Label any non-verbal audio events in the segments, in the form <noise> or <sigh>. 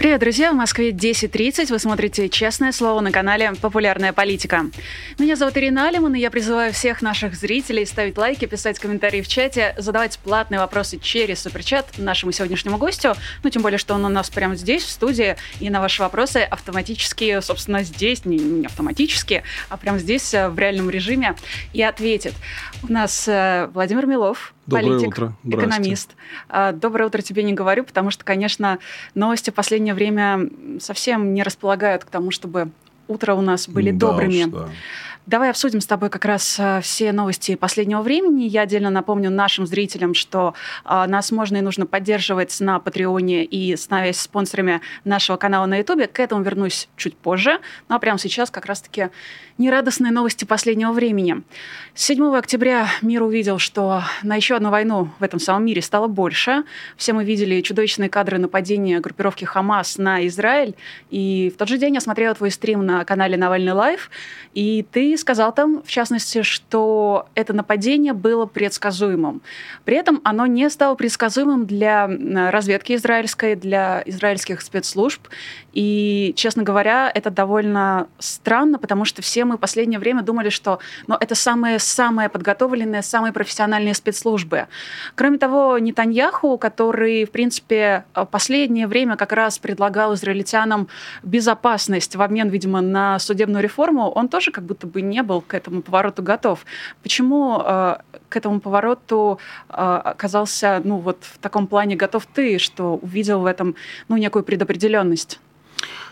Привет, друзья! В Москве 10.30. Вы смотрите «Честное слово» на канале «Популярная политика». Меня зовут Ирина Алиман, и я призываю всех наших зрителей ставить лайки, писать комментарии в чате, задавать платные вопросы через суперчат нашему сегодняшнему гостю. Ну, тем более, что он у нас прямо здесь, в студии, и на ваши вопросы автоматически, собственно, здесь, не, не автоматически, а прямо здесь, э, в реальном режиме, и ответит. У нас э, Владимир Милов, Доброе политик, утро. экономист. А, доброе утро тебе не говорю, потому что, конечно, новости в последнее время совсем не располагают к тому, чтобы утро у нас были да добрыми. Уж, да. Давай обсудим с тобой как раз э, все новости последнего времени. Я отдельно напомню нашим зрителям, что э, нас можно и нужно поддерживать на Патреоне и становясь спонсорами нашего канала на Ютубе. К этому вернусь чуть позже. Ну а прямо сейчас как раз-таки нерадостные новости последнего времени. 7 октября мир увидел, что на еще одну войну в этом самом мире стало больше. Все мы видели чудовищные кадры нападения группировки Хамас на Израиль. И в тот же день я смотрела твой стрим на канале Навальный Лайв, и ты сказал там, в частности, что это нападение было предсказуемым. При этом оно не стало предсказуемым для разведки израильской, для израильских спецслужб. И, честно говоря, это довольно странно, потому что все мы в последнее время думали, что ну, это самые-самые подготовленные, самые профессиональные спецслужбы. Кроме того, Нетаньяху, который, в принципе, последнее время как раз предлагал израильтянам безопасность в обмен, видимо, на судебную реформу, он тоже как будто бы не был к этому повороту готов. Почему э, к этому повороту э, оказался, ну вот в таком плане готов ты, что увидел в этом, ну, некую предопределенность?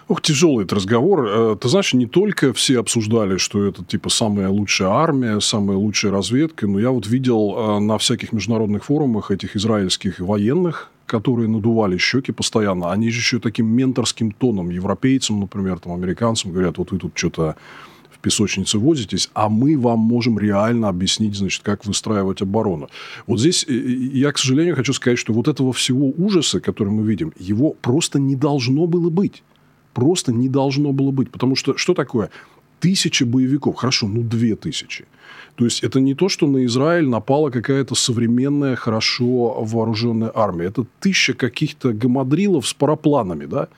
Ох, тяжелый этот разговор. Э, ты знаешь, не только все обсуждали, что это типа самая лучшая армия, самая лучшая разведка, но я вот видел э, на всяких международных форумах этих израильских военных, которые надували щеки постоянно, они же еще таким менторским тоном европейцам, например, там, американцам говорят, вот вы тут что-то в песочнице возитесь, а мы вам можем реально объяснить, значит, как выстраивать оборону. Вот здесь э, я, к сожалению, хочу сказать, что вот этого всего ужаса, который мы видим, его просто не должно было быть просто не должно было быть. Потому что что такое? Тысячи боевиков. Хорошо, ну две тысячи. То есть это не то, что на Израиль напала какая-то современная, хорошо вооруженная армия. Это тысяча каких-то гамадрилов с парапланами, да,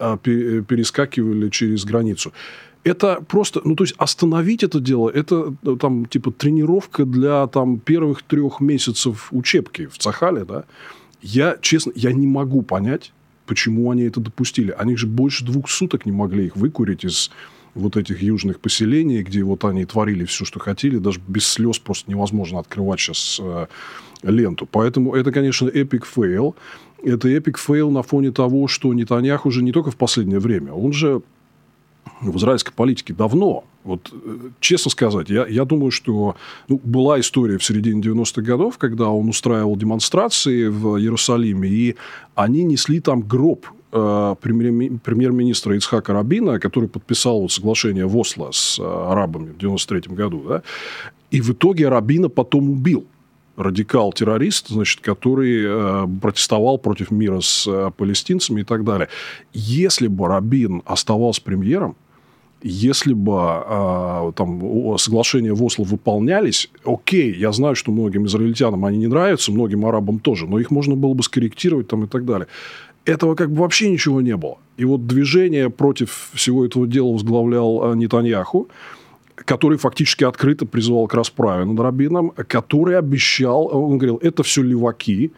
а, перескакивали через границу. Это просто, ну, то есть остановить это дело, это там типа тренировка для там первых трех месяцев учебки в Цахале, да. Я, честно, я не могу понять, почему они это допустили. Они же больше двух суток не могли их выкурить из вот этих южных поселений, где вот они творили все, что хотели. Даже без слез просто невозможно открывать сейчас э, ленту. Поэтому это, конечно, epic fail. Это epic fail на фоне того, что Нетаньяху уже не только в последнее время, он же в израильской политике давно. Вот, э, честно сказать, я, я думаю, что ну, была история в середине 90-х годов, когда он устраивал демонстрации в Иерусалиме, и они несли там гроб э, премьер-министра Ицхака Рабина, который подписал вот соглашение в Осло с э, арабами в 93 году. Да? И в итоге Рабина потом убил радикал-террорист, значит, который э, протестовал против мира с э, палестинцами и так далее. Если бы Рабин оставался премьером, если бы э, там соглашения в Осло выполнялись, окей, я знаю, что многим израильтянам они не нравятся, многим арабам тоже, но их можно было бы скорректировать там и так далее. Этого как бы вообще ничего не было. И вот движение против всего этого дела возглавлял э, Нетаньяху который фактически открыто призывал к расправе над Рабином, который обещал, он говорил, это все леваки,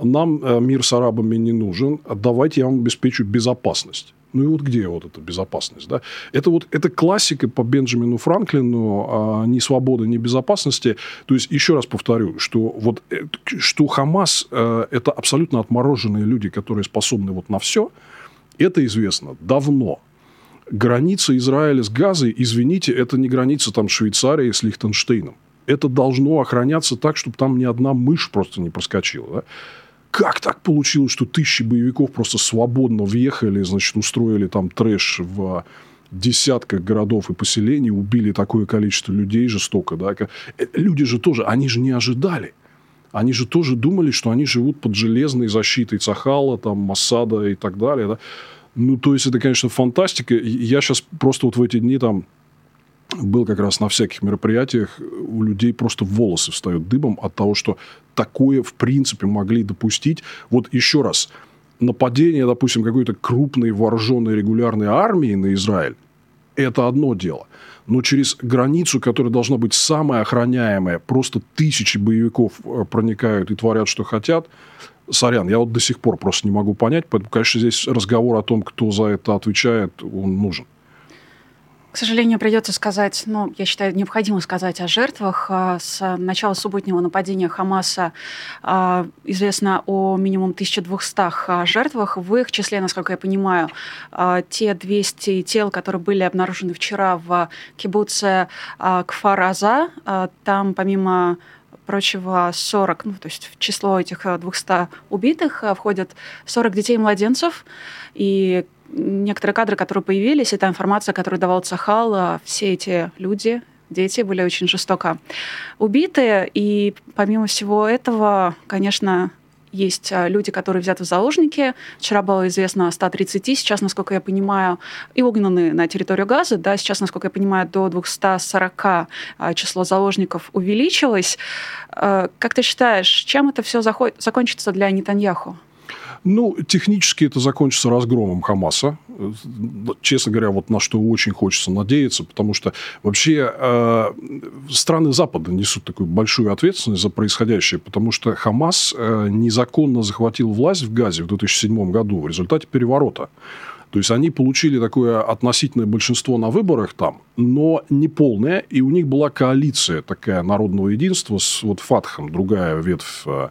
нам мир с арабами не нужен, давайте я вам обеспечу безопасность. Ну и вот где вот эта безопасность? Да? Это вот это классика по Бенджамину Франклину а, ни свободы, ни безопасности. То есть, еще раз повторю, что, вот, э, что Хамас а, – это абсолютно отмороженные люди, которые способны вот на все, это известно давно граница Израиля с Газой, извините, это не граница там Швейцарии с Лихтенштейном. Это должно охраняться так, чтобы там ни одна мышь просто не проскочила. Да? Как так получилось, что тысячи боевиков просто свободно въехали, значит, устроили там трэш в десятках городов и поселений, убили такое количество людей жестоко. Да? Э, люди же тоже, они же не ожидали. Они же тоже думали, что они живут под железной защитой Цахала, там, Массада и так далее. Да? Ну, то есть, это, конечно, фантастика. Я сейчас просто вот в эти дни там был как раз на всяких мероприятиях, у людей просто волосы встают дыбом от того, что такое, в принципе, могли допустить. Вот еще раз, нападение, допустим, какой-то крупной вооруженной регулярной армии на Израиль, это одно дело. Но через границу, которая должна быть самая охраняемая, просто тысячи боевиков э, проникают и творят, что хотят. Сорян, я вот до сих пор просто не могу понять. Поэтому, конечно, здесь разговор о том, кто за это отвечает, он нужен. К сожалению, придется сказать, ну, я считаю, необходимо сказать о жертвах. А, с начала субботнего нападения Хамаса а, известно о минимум 1200 а, жертвах. В их числе, насколько я понимаю, те 200 тел, которые были обнаружены вчера в кибуце Кфараза, там помимо прочего 40, ну, то есть в число этих 200 убитых входят 40 детей и младенцев. И некоторые кадры, которые появились, это информация, которую давал Цахал, а все эти люди, дети были очень жестоко убиты. И помимо всего этого, конечно, есть а, люди, которые взяты в заложники. Вчера было известно о 130, сейчас, насколько я понимаю, и угнаны на территорию Газа. Да, сейчас, насколько я понимаю, до 240 а, число заложников увеличилось. Как ты считаешь, чем это все закончится для Нетаньяху? Ну, технически это закончится разгромом Хамаса. Честно говоря, вот на что очень хочется надеяться, потому что вообще э, страны Запада несут такую большую ответственность за происходящее, потому что Хамас э, незаконно захватил власть в Газе в 2007 году в результате переворота. То есть они получили такое относительное большинство на выборах там, но не полное. И у них была коалиция такая народного единства с вот Фатхом, другая ветвь э,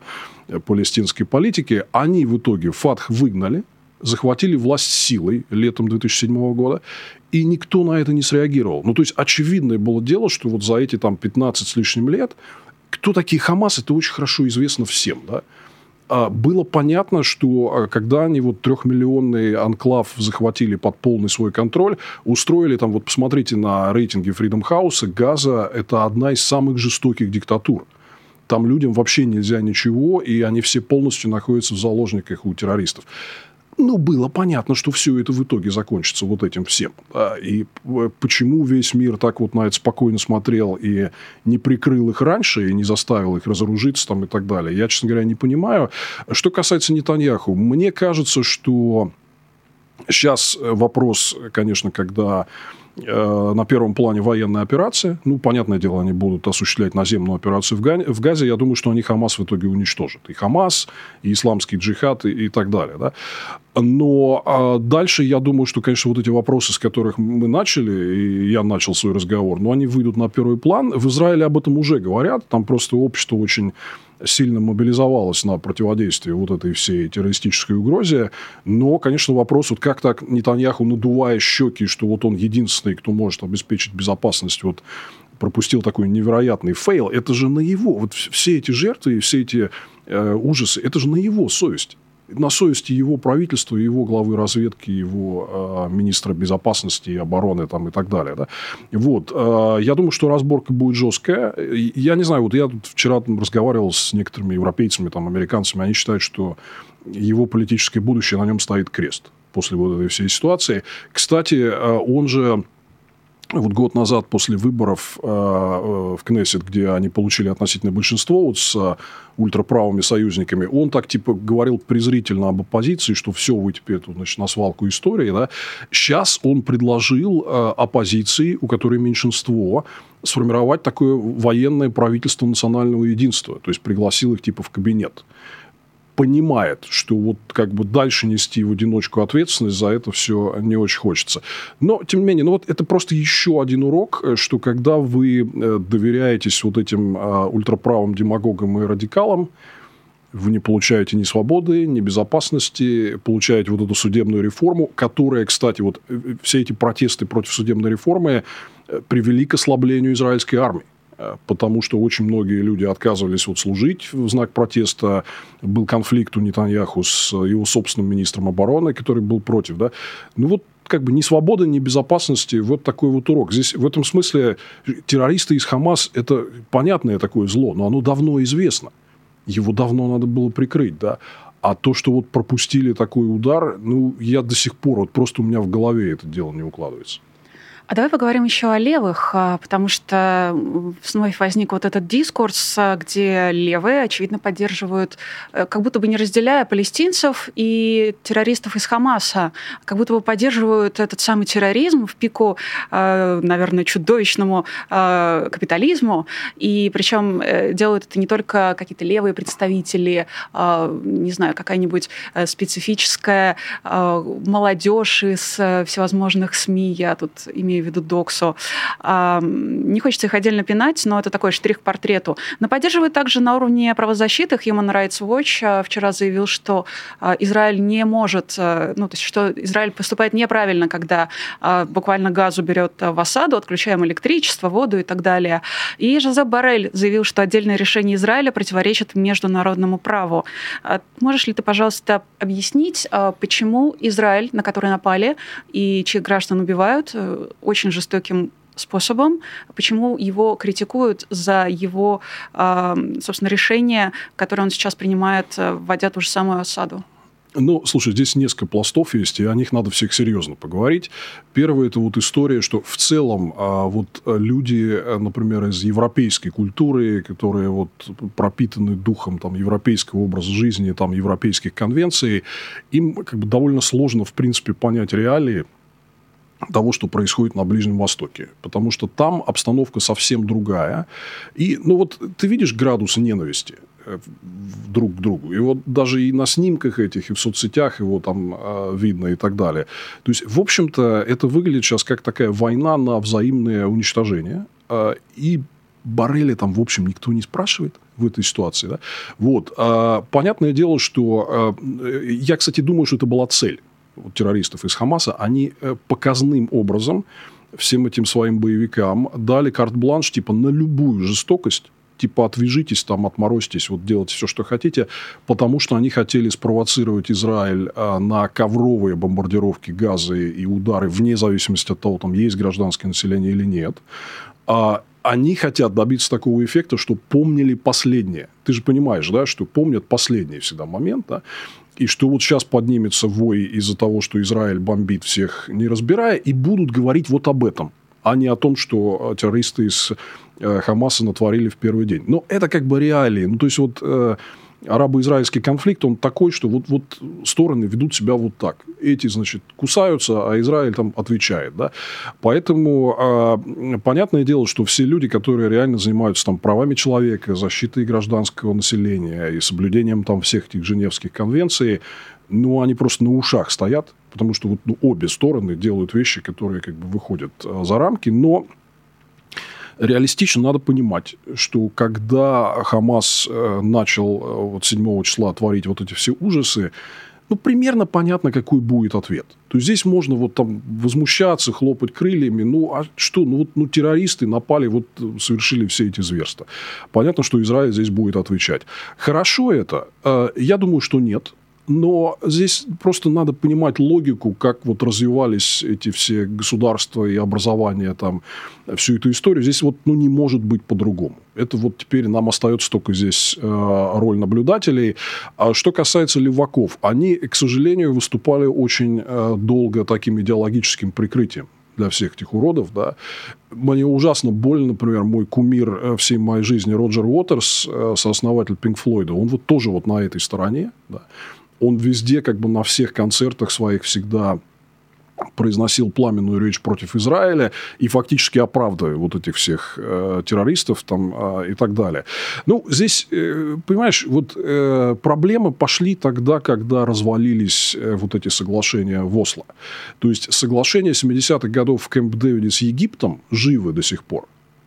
палестинской политики. Они в итоге Фатх выгнали, захватили власть силой летом 2007 года, и никто на это не среагировал. Ну, то есть, очевидное было дело, что вот за эти там 15 с лишним лет кто такие Хамас, это очень хорошо известно всем, да. А, было понятно, что а, когда они вот трехмиллионный анклав захватили под полный свой контроль, устроили там, вот посмотрите на рейтинги Freedom House, Газа – это одна из самых жестоких диктатур. Там людям вообще нельзя ничего, и они все полностью находятся в заложниках у террористов ну, было понятно, что все это в итоге закончится вот этим всем. И э, почему весь мир так вот на это спокойно смотрел и не прикрыл их раньше, и не заставил их разоружиться там и так далее, я, честно говоря, не понимаю. Что касается Нетаньяху, мне кажется, что сейчас вопрос, конечно, когда на первом плане военная операция. Ну, понятное дело, они будут осуществлять наземную операцию в, Газе. Я думаю, что они Хамас в итоге уничтожат. И Хамас, и исламский джихад, и, и так далее. Да? Но а дальше я думаю, что, конечно, вот эти вопросы, с которых мы начали, и я начал свой разговор, но они выйдут на первый план. В Израиле об этом уже говорят. Там просто общество очень сильно мобилизовалась на противодействие вот этой всей террористической угрозе. Но, конечно, вопрос, вот как так Нетаньяху, надувая щеки, что вот он единственный, кто может обеспечить безопасность, вот пропустил такой невероятный fail, это же на его, вот все эти жертвы, все эти э, ужасы, это же на его совесть на совести его правительства, его главы разведки, его э, министра безопасности и обороны там, и так далее. Да? Вот. Э, я думаю, что разборка будет жесткая. Я не знаю, вот я тут вчера там, разговаривал с некоторыми европейцами, там, американцами, они считают, что его политическое будущее, на нем стоит крест после вот этой всей ситуации. Кстати, э, он же вот год назад после выборов э, э, в Кнессет, где они получили относительное большинство вот с э, ультраправыми союзниками, он так типа говорил презрительно об оппозиции, что все, вы теперь тут, значит, на свалку истории. Да? Сейчас он предложил оппозиции, у которой меньшинство, сформировать такое военное правительство национального единства. То есть пригласил их типа в кабинет понимает, что вот как бы дальше нести в одиночку ответственность за это все не очень хочется. Но, тем не менее, ну вот это просто еще один урок, э, что когда вы э, доверяетесь вот этим а, ультраправым демагогам и радикалам, вы не получаете ни свободы, ни безопасности, получаете вот эту судебную реформу, которая, кстати, вот э, все эти протесты против судебной реформы привели к ослаблению израильской армии. Потому что очень многие люди отказывались вот служить в знак протеста. Был конфликт у Нетаньяху с его собственным министром обороны, который был против. Да? Ну вот как бы ни свободы, ни безопасности. Вот такой вот урок. Здесь в этом смысле террористы из Хамас – это понятное такое зло, но оно давно известно. Его давно надо было прикрыть. Да? А то, что вот пропустили такой удар, ну, я до сих пор, вот просто у меня в голове это дело не укладывается. А давай поговорим еще о левых, а, потому что вновь возник вот этот дискурс, а, где левые, очевидно, поддерживают, э, как будто бы не разделяя палестинцев и террористов из Хамаса, как будто бы поддерживают этот самый терроризм в пику, а, наверное, чудовищному капитализму. И причем э, делают это не только какие-то левые представители, не знаю, какая-нибудь э, специфическая молодежь из всевозможных СМИ, я тут имею имею в виду Доксо. Не хочется их отдельно пинать, но это такой штрих к портрету. Но поддерживает также на уровне правозащиты. Human Rights Watch а, вчера заявил, что а, Израиль не может, а, ну, то есть, что Израиль поступает неправильно, когда буквально газу берет в осаду, отключаем электричество, воду и так далее. И Жозеп Барель заявил, что отдельное решение Израиля противоречит международному праву. Можешь ли ты, пожалуйста, объяснить, почему Израиль, на который напали и чьих граждан убивают, очень жестоким способом, почему его критикуют за его, а, собственно, решение, которое он сейчас принимает, э, вводя ту же самую осаду? Ну, слушай, здесь несколько пластов есть, и о них надо всех серьезно поговорить. Первое – это вот история, что в целом а, вот люди, э, например, из европейской культуры, которые вот пропитаны духом там, европейского образа жизни, там, европейских конвенций, им как бы довольно сложно, в принципе, понять реалии, того, что происходит на Ближнем Востоке. Потому что там обстановка совсем другая. И, ну вот, ты видишь градус ненависти э, друг к другу. И вот даже и на снимках этих, и в соцсетях его там э, видно и так далее. То есть, в общем-то, это выглядит сейчас как такая война на взаимное уничтожение. Э, и Барреля там, в общем, никто не спрашивает в этой ситуации. Да? Вот. А, понятное дело, что... А, я, кстати, думаю, что это была цель террористов из Хамаса, они э, показным образом всем этим своим боевикам дали карт-бланш типа на любую жестокость, типа отвяжитесь, там, отморозьтесь, вот делайте все, что хотите, потому что они хотели спровоцировать Израиль а, на ковровые бомбардировки газы и удары, вне зависимости от того, там есть гражданское население или нет. А они хотят добиться такого эффекта, что помнили последнее. Ты же понимаешь, да, что помнят последний всегда момент, да? И что вот сейчас поднимется вой из-за того, что Израиль бомбит всех, не разбирая, и будут говорить вот об этом, а не о том, что террористы из э, Хамаса натворили в первый день. Но это как бы реалии. Ну, то есть, вот э, арабо-израильский конфликт, он такой, что вот, вот стороны ведут себя вот так. Эти, значит, кусаются, а Израиль там отвечает. Да? Поэтому э, понятное дело, что все люди, которые реально занимаются там, правами человека, защитой гражданского населения и соблюдением там, всех этих Женевских конвенций, ну, они просто на ушах стоят, потому что вот, ну, обе стороны делают вещи, которые как бы выходят э, за рамки, но реалистично надо понимать, что когда Хамас э, начал э, вот 7 числа творить вот эти все ужасы, ну, примерно понятно, какой будет ответ. То есть, здесь можно вот там возмущаться, хлопать крыльями. Ну, а что? Ну, вот ну, террористы напали, вот совершили все эти зверства. Понятно, что Израиль здесь будет отвечать. Хорошо это? Э, я думаю, что нет. Но здесь просто надо понимать логику, как вот развивались эти все государства и образования, там, всю эту историю. Здесь вот ну, не может быть по-другому. Это вот теперь нам остается только здесь э, роль наблюдателей. А что касается леваков, они, к сожалению, выступали очень э, долго таким идеологическим прикрытием для всех этих уродов, да. Мне ужасно больно, например, мой кумир э, всей моей жизни Роджер Уотерс, э, сооснователь Пинк Флойда, он вот тоже вот на этой стороне, да он везде, как бы на всех концертах своих всегда произносил пламенную речь против Израиля и фактически оправдывая вот этих всех э, террористов там, э, и так далее. Ну, здесь, э, понимаешь, вот э, проблемы пошли тогда, когда развалились э, вот эти соглашения в Осло. То есть, соглашения 70-х годов в Кэмп-Дэвиде с Египтом живы до сих пор.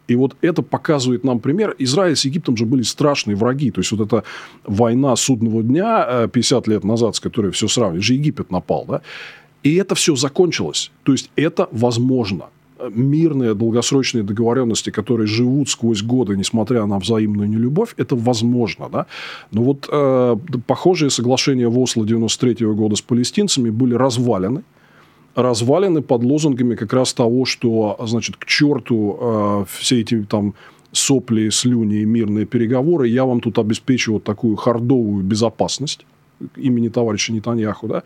И вот это показывает нам пример. Израиль с Египтом же были страшные враги. То есть, вот эта война судного дня 50 э, лет назад, с которой все сравнивали, же Египет напал, да? И это все закончилось. То есть, это возможно. Мирные долгосрочные договоренности, которые живут сквозь годы, несмотря на взаимную нелюбовь, это возможно. Да? Но вот э, похожие соглашения в Осло 93 -го года с палестинцами были развалены развалины под лозунгами как раз того, что, значит, к черту э, все эти там сопли, слюни и мирные переговоры, я вам тут обеспечу вот такую хардовую безопасность, имени товарища Нетаньяху, да,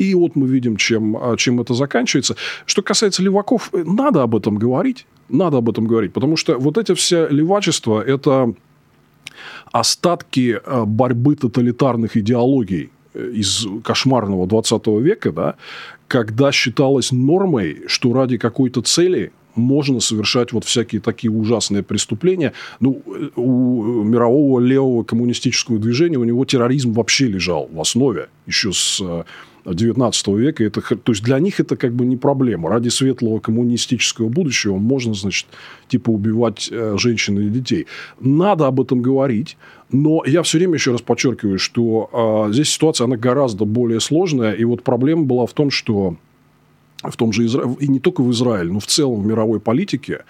и вот мы видим, чем, а, чем это заканчивается. Что касается леваков, надо об этом говорить. Надо об этом говорить. Потому что вот эти все левачества – это остатки а, борьбы тоталитарных идеологий э, из кошмарного 20 века, да, когда считалось нормой, что ради какой-то цели можно совершать вот всякие такие ужасные преступления. Ну, у мирового левого коммунистического движения у него терроризм вообще лежал в основе еще с 19 века. Это, то есть для них это как бы не проблема. Ради светлого коммунистического будущего можно, значит, типа убивать э, женщин и детей. Надо об этом говорить. Но я все время еще раз подчеркиваю, что э, здесь ситуация она гораздо более сложная. И вот проблема была в том, что в том же Израиле, и не только в Израиле, но в целом в мировой политике,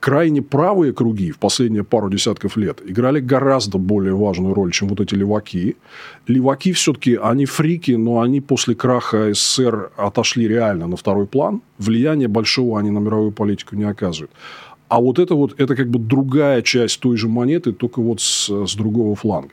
крайне правые круги в последние пару десятков лет играли гораздо более важную роль, чем вот эти леваки. Леваки все-таки, они фрики, но они после краха СССР отошли реально на второй план. Влияния большого они на мировую политику не оказывают. А вот это вот, это как бы другая часть той же монеты, только вот с, с другого фланга.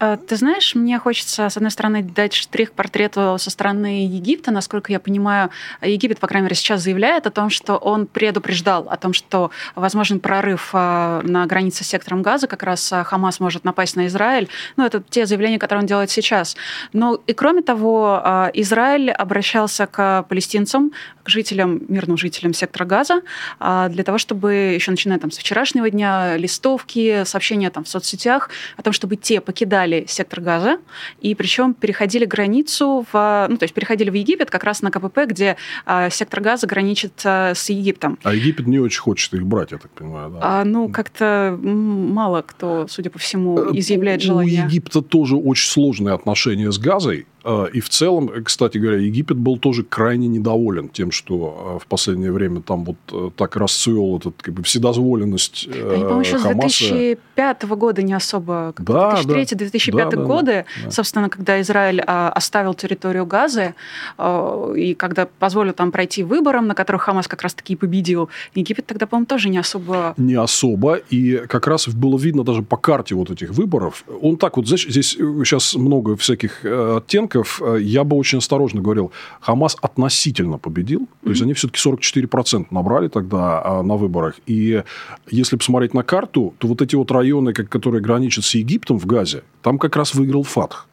Э, ты знаешь, мне хочется, с одной стороны, дать штрих портрету со стороны Египта. Насколько я понимаю, Египет, по крайней мере, сейчас заявляет о том, что он предупреждал о том, что возможен прорыв э, на границе с сектором Газа, как раз э, Хамас может напасть на Израиль. Ну, это те заявления, которые он делает сейчас. Но и кроме того, Израиль обращался к палестинцам, к жителям, мирным жителям сектора Газа, для того, чтобы еще начиная там с вчерашнего дня листовки, сообщения там в соцсетях о том, чтобы те покидали сектор Газа, и причем переходили границу, в, ну, то есть переходили в Египет как раз на КПП, где э, сектор Газа граничит с Египтом. А Египет не очень хочет их брать, я так понимаю. Да? А, ну, как-то мало кто, судя по всему, э, изъявляет желание. У Египта тоже очень сложные отношения с Газой. А, и в целом, кстати говоря, Египет был тоже крайне недоволен тем, что а, в последнее время там вот э, так расцвел этот как бы вседозволенность да, я помню, еще с 2005 года не особо. Да, 2003-2005 да, да, годы, да, собственно, когда Израиль а, оставил территорию Газы и когда позволил там пройти выборам, на которых Хамас как раз-таки и победил, Египет тогда, по-моему, тоже не особо... Не особо. И как раз было видно даже по карте вот этих выборов. Он так вот, знаешь, здесь сейчас много всяких э, оттенков, Харьков, э, я бы очень осторожно говорил, Хамас относительно победил. Mm-hmm. То есть, они все-таки 44% набрали тогда а, на выборах. И если посмотреть на карту, то вот эти вот районы, которые граничат с Египтом в Газе, там как раз выиграл Фатх.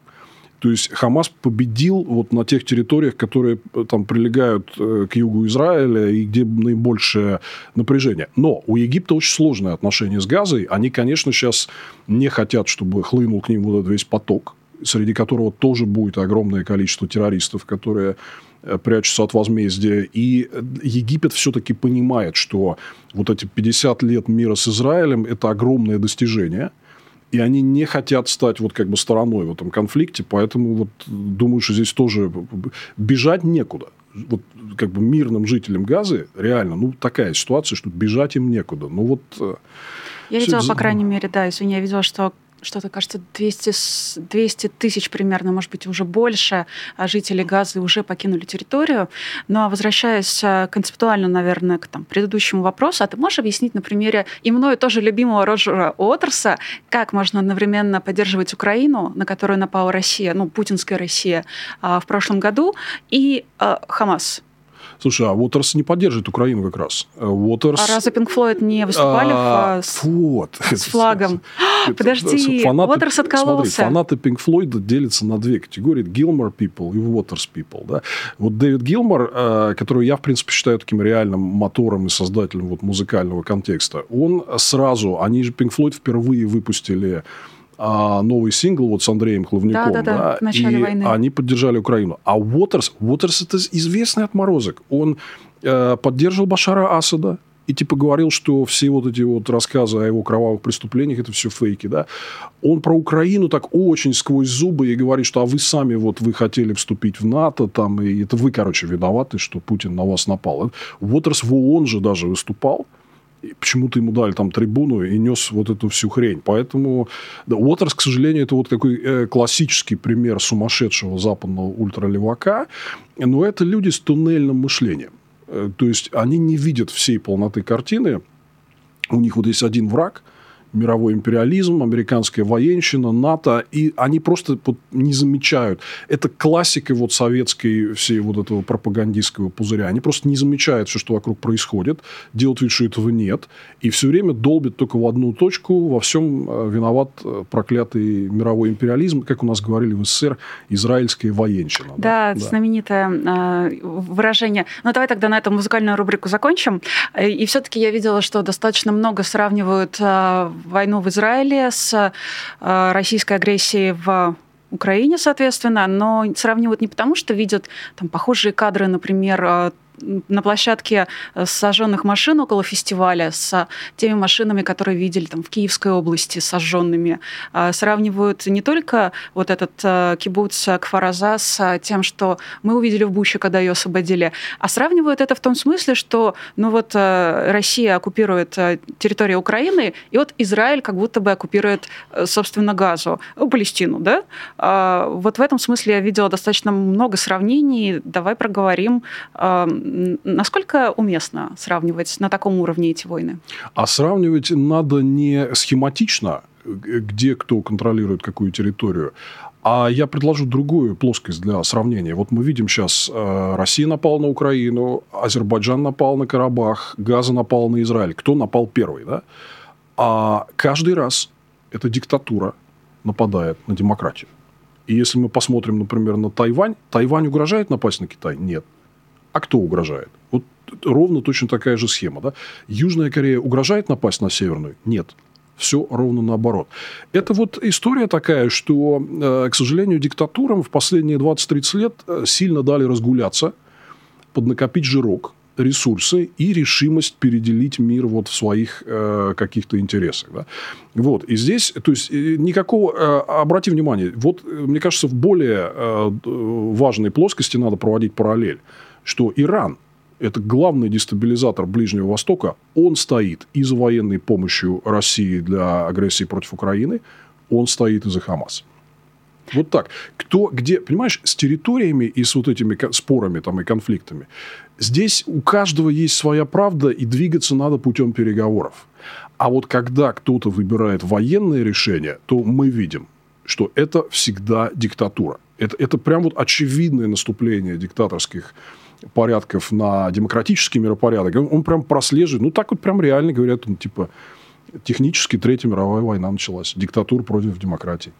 То есть Хамас победил вот на тех территориях, которые э, там прилегают э, к югу Израиля и где наибольшее напряжение. Но у Египта очень сложные отношения с Газой. Они, конечно, сейчас не хотят, чтобы хлынул к ним вот этот весь поток среди которого тоже будет огромное количество террористов, которые э, прячутся от возмездия. И Египет все-таки понимает, что вот эти 50 лет мира с Израилем – это огромное достижение. И они не хотят стать вот как бы стороной в этом конфликте. Поэтому вот думаю, что здесь тоже бежать некуда. Вот как бы мирным жителям Газы реально, ну, такая ситуация, что бежать им некуда. Ну, вот... Э, я видела, по крайней мере, да, извини, я видела, что что-то, кажется, 200, 200 тысяч примерно, может быть, уже больше а, жителей Газы уже покинули территорию. Но возвращаясь а, концептуально, наверное, к там, предыдущему вопросу, а ты можешь объяснить на примере и мною тоже любимого Роджера Уотерса, как можно одновременно поддерживать Украину, на которую напала Россия, ну, путинская Россия а, в прошлом году, и Хамас? Слушай, а Уотерс не поддерживает Украину как раз. Уотерс... А разве Пинк Флойд не выступали а, в, с, вот. <laughs> с флагом? <laughs> <gasps> Подожди, фанаты, Уотерс откололся. Смотри, фанаты Пинк Флойда делятся на две категории. Гилмор people и Уотерс people. Да? Вот Дэвид Гилмор, э, которого я, в принципе, считаю таким реальным мотором и создателем вот музыкального контекста, он сразу... Они же Пинк Флойд впервые выпустили а, новый сингл вот с Андреем Хловняком. Да, да, да, в начале и войны. они поддержали Украину. А Уотерс, Уотерс это известный отморозок. Он э, поддерживал Башара Асада, и типа говорил, что все вот эти вот рассказы о его кровавых преступлениях это все фейки, да. Он про Украину так очень сквозь зубы и говорит, что а вы сами вот вы хотели вступить в НАТО, там, и это вы, короче, виноваты, что Путин на вас напал. Уотерс в ООН же даже выступал, почему-то ему дали там трибуну и нес вот эту всю хрень. Поэтому да, Уотерс, к сожалению, это вот такой э, классический пример сумасшедшего западного ультралевака. Но это люди с туннельным мышлением. Э, то есть, они не видят всей полноты картины. У них вот есть один враг, мировой империализм, американская военщина, НАТО, и они просто вот не замечают. Это классика вот советской всей вот этого пропагандистского пузыря. Они просто не замечают все, что вокруг происходит, делают вид, что этого нет, и все время долбят только в одну точку, во всем э, виноват э, проклятый мировой империализм, как у нас говорили в СССР, израильская военщина. Да, да. знаменитое э, выражение. Ну, давай тогда на эту музыкальную рубрику закончим. И все-таки я видела, что достаточно много сравнивают войну в Израиле с э, российской агрессией в Украине, соответственно, но сравнивают не потому, что видят там похожие кадры, например, э, на площадке э, сожженных машин около фестиваля с теми машинами, которые видели там в Киевской области сожженными, а сравнивают не только вот этот э, кибуц Кфараза с тем, что мы увидели в Буще, когда ее освободили, а сравнивают это в том смысле, что ну вот э, Россия оккупирует территорию Украины, и вот Израиль как будто бы оккупирует, собственно, Газу, Палестину, да? А вот в этом смысле я видела достаточно много сравнений. Давай проговорим Насколько уместно сравнивать на таком уровне эти войны? А сравнивать надо не схематично, где кто контролирует какую территорию, а я предложу другую плоскость для сравнения. Вот мы видим сейчас, э, Россия напала на Украину, Азербайджан напал на Карабах, Газа напал на Израиль. Кто напал первый, да? А каждый раз эта диктатура нападает на демократию. И если мы посмотрим, например, на Тайвань, Тайвань угрожает напасть на Китай? Нет. А кто угрожает? Вот ровно точно такая же схема. Да? Южная Корея угрожает напасть на Северную? Нет. Все ровно наоборот. Это вот история такая, что, э, к сожалению, диктатурам в последние 20-30 лет э, сильно дали разгуляться, поднакопить жирок, ресурсы и решимость переделить мир вот в своих э, каких-то интересах. Да? Вот. И здесь, то есть, никакого... Э, обрати внимание, вот, мне кажется, в более э, важной плоскости надо проводить параллель что Иран это главный дестабилизатор Ближнего Востока, он стоит и за военной помощью России для агрессии против Украины, он стоит и за Хамас. Вот так. Кто, где, понимаешь, с территориями и с вот этими спорами там, и конфликтами, здесь у каждого есть своя правда, и двигаться надо путем переговоров. А вот когда кто-то выбирает военное решение, то мы видим, что это всегда диктатура. Это, это прям вот очевидное наступление диктаторских порядков на демократический миропорядок, он, он прям прослеживает. Ну, так вот прям реально говорят, ну, типа, технически Третья мировая война началась. Диктатура против демократии.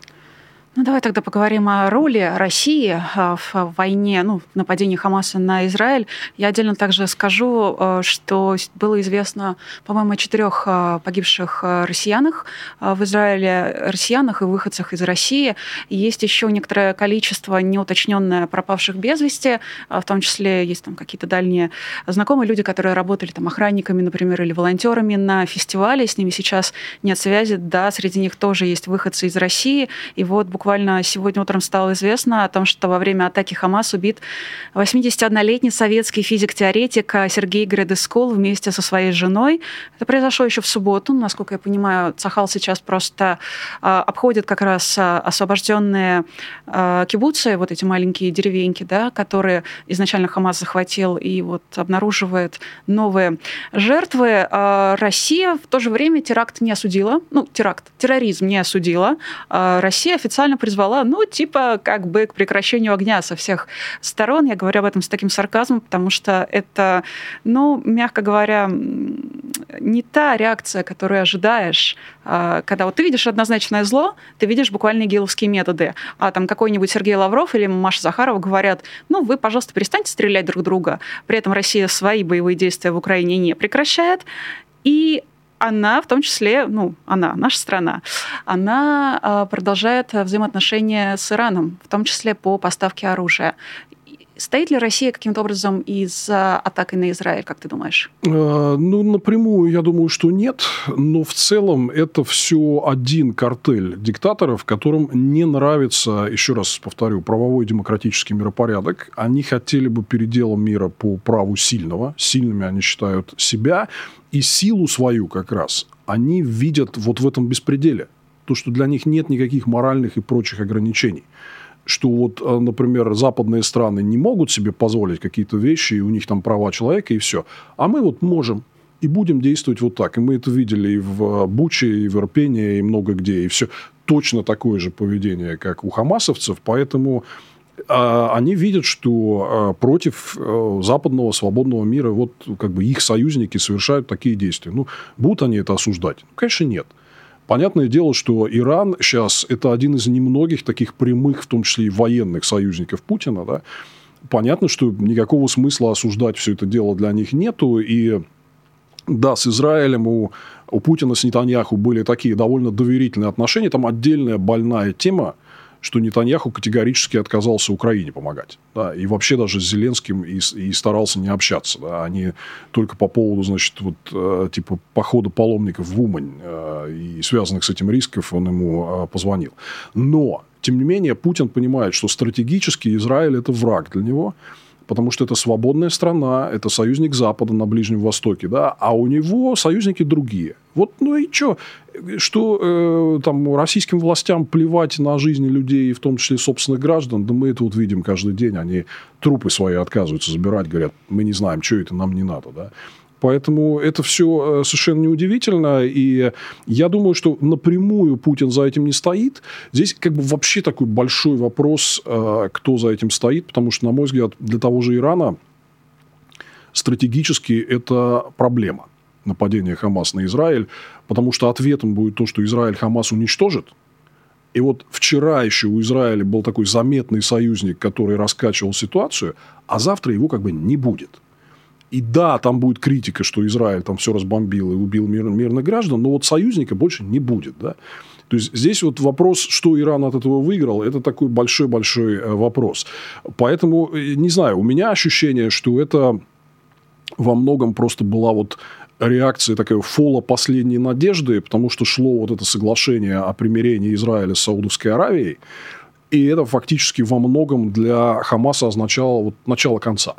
Ну, давай тогда поговорим о роли России а, в войне, ну, в нападении Хамаса на Израиль. Я отдельно также скажу, а, что было известно, по-моему, о четырех а, погибших россиянах в Израиле, россиянах и выходцах из России. Есть еще некоторое количество неуточненное пропавших без вести, в том числе есть там какие-то дальние знакомые люди, которые работали там охранниками, например, или волонтерами на фестивале, с ними сейчас нет связи, да, среди них тоже есть выходцы из России, и вот буквально буквально сегодня утром стало известно о том, что во время атаки Хамас убит 81-летний советский физик-теоретик Сергей Гредескул вместе со своей женой. Это произошло еще в субботу. Насколько я понимаю, Цахал сейчас просто а, обходит как раз а, освобожденные а, кибуцы, вот эти маленькие деревеньки, да, которые изначально Хамас захватил, и вот обнаруживает новые жертвы. Россия в то же время теракт не осудила, ну, теракт, терроризм не осудила. Россия официально официально призвала, ну, типа, как бы к прекращению огня со всех сторон. Я говорю об этом с таким сарказмом, потому что это, ну, мягко говоря, не та реакция, которую ожидаешь, а, когда вот ты видишь однозначное зло, ты видишь буквально гиловские методы, а там какой-нибудь Сергей Лавров или Маша Захарова говорят, ну, вы, пожалуйста, перестаньте стрелять друг друга. При этом Россия свои боевые действия в Украине не прекращает. И она, в том числе, ну, она, наша страна, она а, продолжает взаимоотношения с Ираном, в том числе по поставке оружия. Стоит ли Россия каким-то образом из-за атаки на Израиль, как ты думаешь? Э, ну, напрямую, я думаю, что нет. Но в целом это все один картель диктаторов, которым не нравится, еще раз повторю, правовой демократический миропорядок. Они хотели бы переделом мира по праву сильного. Сильными они считают себя. И силу свою как раз они видят вот в этом беспределе. То, что для них нет никаких моральных и прочих ограничений что вот, э, например, западные страны не могут себе позволить какие-то вещи, и у них там права человека, и все. А мы вот можем. и будем действовать вот так. И мы это видели и в Буче, и в Ирпене, и много где, и все точно такое же поведение, как у хамасовцев, поэтому а, они видят, что против э, западного свободного мира вот как бы их союзники совершают такие действия. Ну, будут они это осуждать? Ну, конечно, нет. Понятное дело, что Иран сейчас это один из немногих таких прямых, в том числе и военных союзников Путина. Да? Понятно, что никакого смысла осуждать все это дело для них нету. И да, с Израилем у, у Путина с Нетаньяху были такие довольно доверительные отношения. Там отдельная больная тема что Нетаньяху категорически отказался Украине помогать. Да, и вообще даже с Зеленским и, и старался не общаться. Да, они только по поводу, значит, вот, э, типа похода паломников в Умань э, и связанных с этим рисков он ему э, позвонил. Но, тем не менее, Путин понимает, что стратегически Израиль – это враг для него – потому что это свободная страна, это союзник Запада на Ближнем Востоке, да, а у него союзники другие. Вот, ну и что? Что э, там российским властям плевать на жизни людей, в том числе собственных граждан, да мы это вот видим каждый день, они трупы свои отказываются забирать, говорят, мы не знаем, что это, нам не надо, да. Поэтому это все э, совершенно неудивительно. И я думаю, что напрямую Путин за этим не стоит. Здесь как бы вообще такой большой вопрос, э, кто за этим стоит. Потому что, на мой взгляд, для того же Ирана стратегически это проблема нападения Хамас на Израиль, потому что ответом будет то, что Израиль Хамас уничтожит. И вот вчера еще у Израиля был такой заметный союзник, который раскачивал ситуацию, а завтра его как бы не будет. И да, там будет критика, что Израиль там все разбомбил и убил мир, мирных граждан, но вот союзника больше не будет. Да? То есть здесь вот вопрос, что Иран от этого выиграл, это такой большой-большой э, вопрос. Поэтому, э, не знаю, у меня ощущение, что это во многом просто была вот реакция такая фола последней надежды, потому что шло вот это соглашение о примирении Израиля с Саудовской Аравией, и это фактически во многом для Хамаса означало вот начало конца.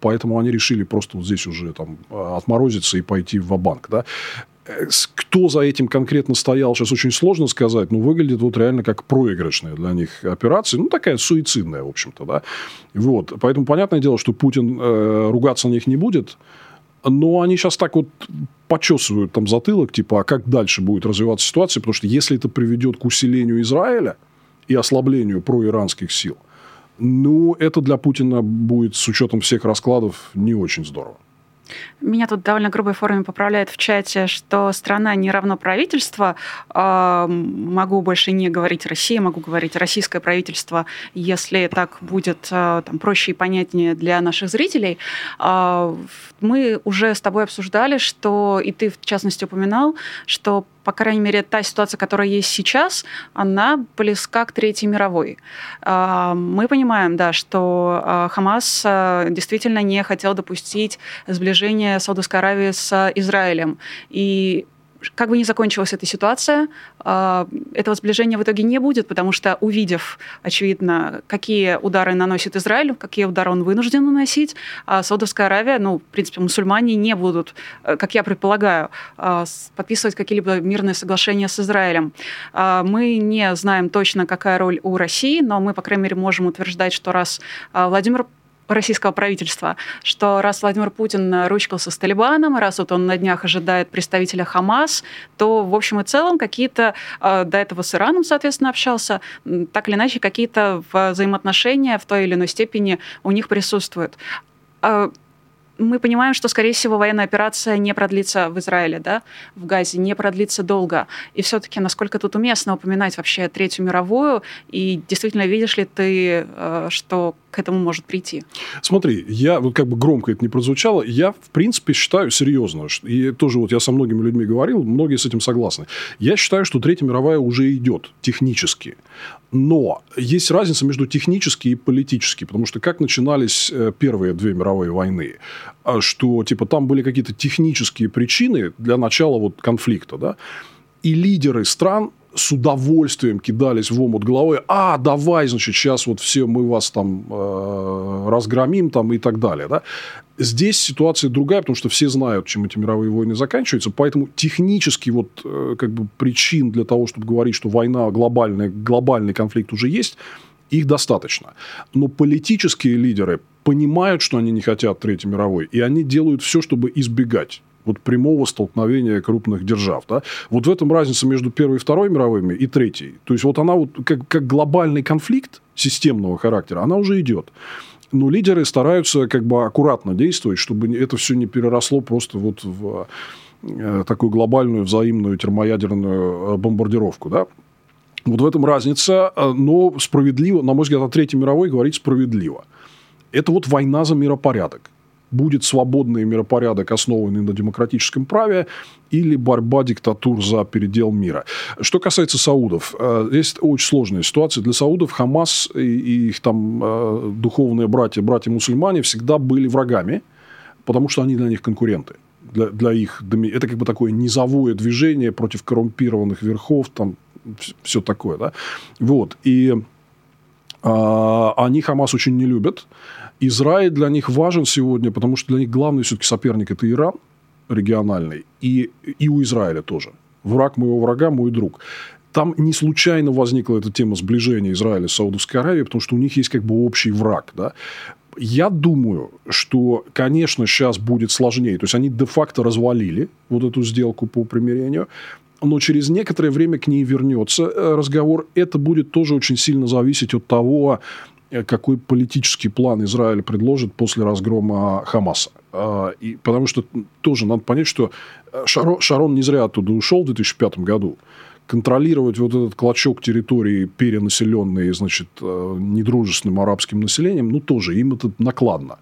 Поэтому они решили просто вот здесь уже там а, отморозиться и пойти в банк да. Э, кто за этим конкретно стоял, сейчас очень сложно сказать, но выглядит вот реально как проигрышная для них операция. Ну, такая суицидная, в общем-то, да. Вот. Поэтому понятное дело, что Путин э, ругаться на них не будет, но они сейчас так вот почесывают там затылок, типа, а как дальше будет развиваться ситуация, потому что если это приведет к усилению Израиля и ослаблению проиранских сил, ну, это для Путина будет с учетом всех раскладов не очень здорово. Меня тут довольно грубой форме поправляют в чате, что страна не равно правительство. А, могу больше не говорить Россия, могу говорить российское правительство, если так будет а, там, проще и понятнее для наших зрителей. А, мы уже с тобой обсуждали, что, и ты в частности упоминал, что по крайней мере, та ситуация, которая есть сейчас, она близка к Третьей мировой. Мы понимаем, да, что Хамас действительно не хотел допустить сближение Саудовской Аравии с Израилем. И как бы ни закончилась эта ситуация, а, этого сближения в итоге не будет, потому что увидев, очевидно, какие удары наносит Израиль, какие удары он вынужден наносить, а Саудовская Аравия, ну, в принципе, мусульмане не будут, э, как я предполагаю, а, подписывать какие-либо мирные соглашения с Израилем. Мы не знаем точно, какая роль у России, но мы, по крайней мере, можем утверждать, что раз Владимир российского правительства, что раз Владимир Путин ручкался с Талибаном, раз вот он на днях ожидает представителя Хамас, то в общем и целом какие-то, э, до этого с Ираном, соответственно, общался, так или иначе какие-то взаимоотношения в той или иной степени у них присутствуют. А, мы понимаем, что, скорее всего, военная операция не продлится в Израиле, да, в Газе, не продлится долго. И все-таки, насколько тут уместно упоминать вообще Третью мировую, и действительно видишь ли ты, э, что к этому может прийти? Смотри, я, вот как бы громко это не прозвучало, я, в принципе, считаю серьезно, и тоже вот я со многими людьми говорил, многие с этим согласны. Я считаю, что Третья мировая уже идет технически. Но есть разница между технически и политически, потому что как начинались э, первые две мировые войны, а что типа там были какие-то технические причины для начала вот конфликта, да, и лидеры стран с удовольствием кидались в омут головой, а, давай, значит, сейчас вот все мы вас там э, разгромим там и так далее, да. Здесь ситуация другая, потому что все знают, чем эти мировые войны заканчиваются, поэтому технически вот э, как бы причин для того, чтобы говорить, что война глобальная, глобальный конфликт уже есть, их достаточно. Но политические лидеры понимают, что они не хотят Третьей мировой, и они делают все, чтобы избегать вот прямого столкновения крупных держав. Да? Вот в этом разница между Первой и Второй мировыми и Третьей. То есть, вот она вот как, как глобальный конфликт системного характера, она уже идет. Но лидеры стараются как бы аккуратно действовать, чтобы это все не переросло просто вот в э, такую глобальную взаимную термоядерную э, бомбардировку. Да? Вот в этом разница, э, но справедливо, на мой взгляд, о Третьей мировой говорить справедливо. Это вот война за миропорядок будет свободный миропорядок, основанный на демократическом праве, или борьба диктатур за передел мира. Что касается саудов, э, здесь очень сложная ситуация. Для саудов Хамас и их там э, духовные братья, братья-мусульмане всегда были врагами, потому что они для них конкуренты. Для, для их это как бы такое низовое движение против коррумпированных верхов, там все такое, да. Вот. И а, они Хамас очень не любят. Израиль для них важен сегодня, потому что для них главный все-таки соперник – это Иран региональный, и, и у Израиля тоже. Враг моего врага – мой друг. Там не случайно возникла эта тема сближения Израиля с Саудовской Аравией, потому что у них есть как бы общий враг. Да? Я думаю, что, конечно, сейчас будет сложнее. То есть, они де-факто развалили вот эту сделку по примирению, но через некоторое время к ней вернется э, разговор. Это будет тоже очень сильно зависеть от того, какой политический план Израиль предложит после разгрома Хамаса. А, и, потому что тоже надо понять, что э, Шарон, Шарон не зря оттуда ушел в 2005 году. Контролировать вот этот клочок территории, перенаселенный, значит, э, недружественным арабским населением, ну, тоже им это накладно.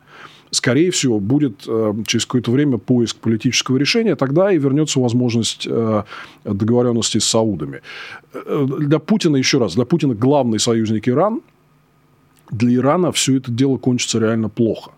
Скорее всего, будет через какое-то время поиск политического решения, тогда и вернется возможность договоренности с саудами. Для Путина, еще раз, для Путина главный союзник Иран – для Ирана все это дело кончится реально плохо.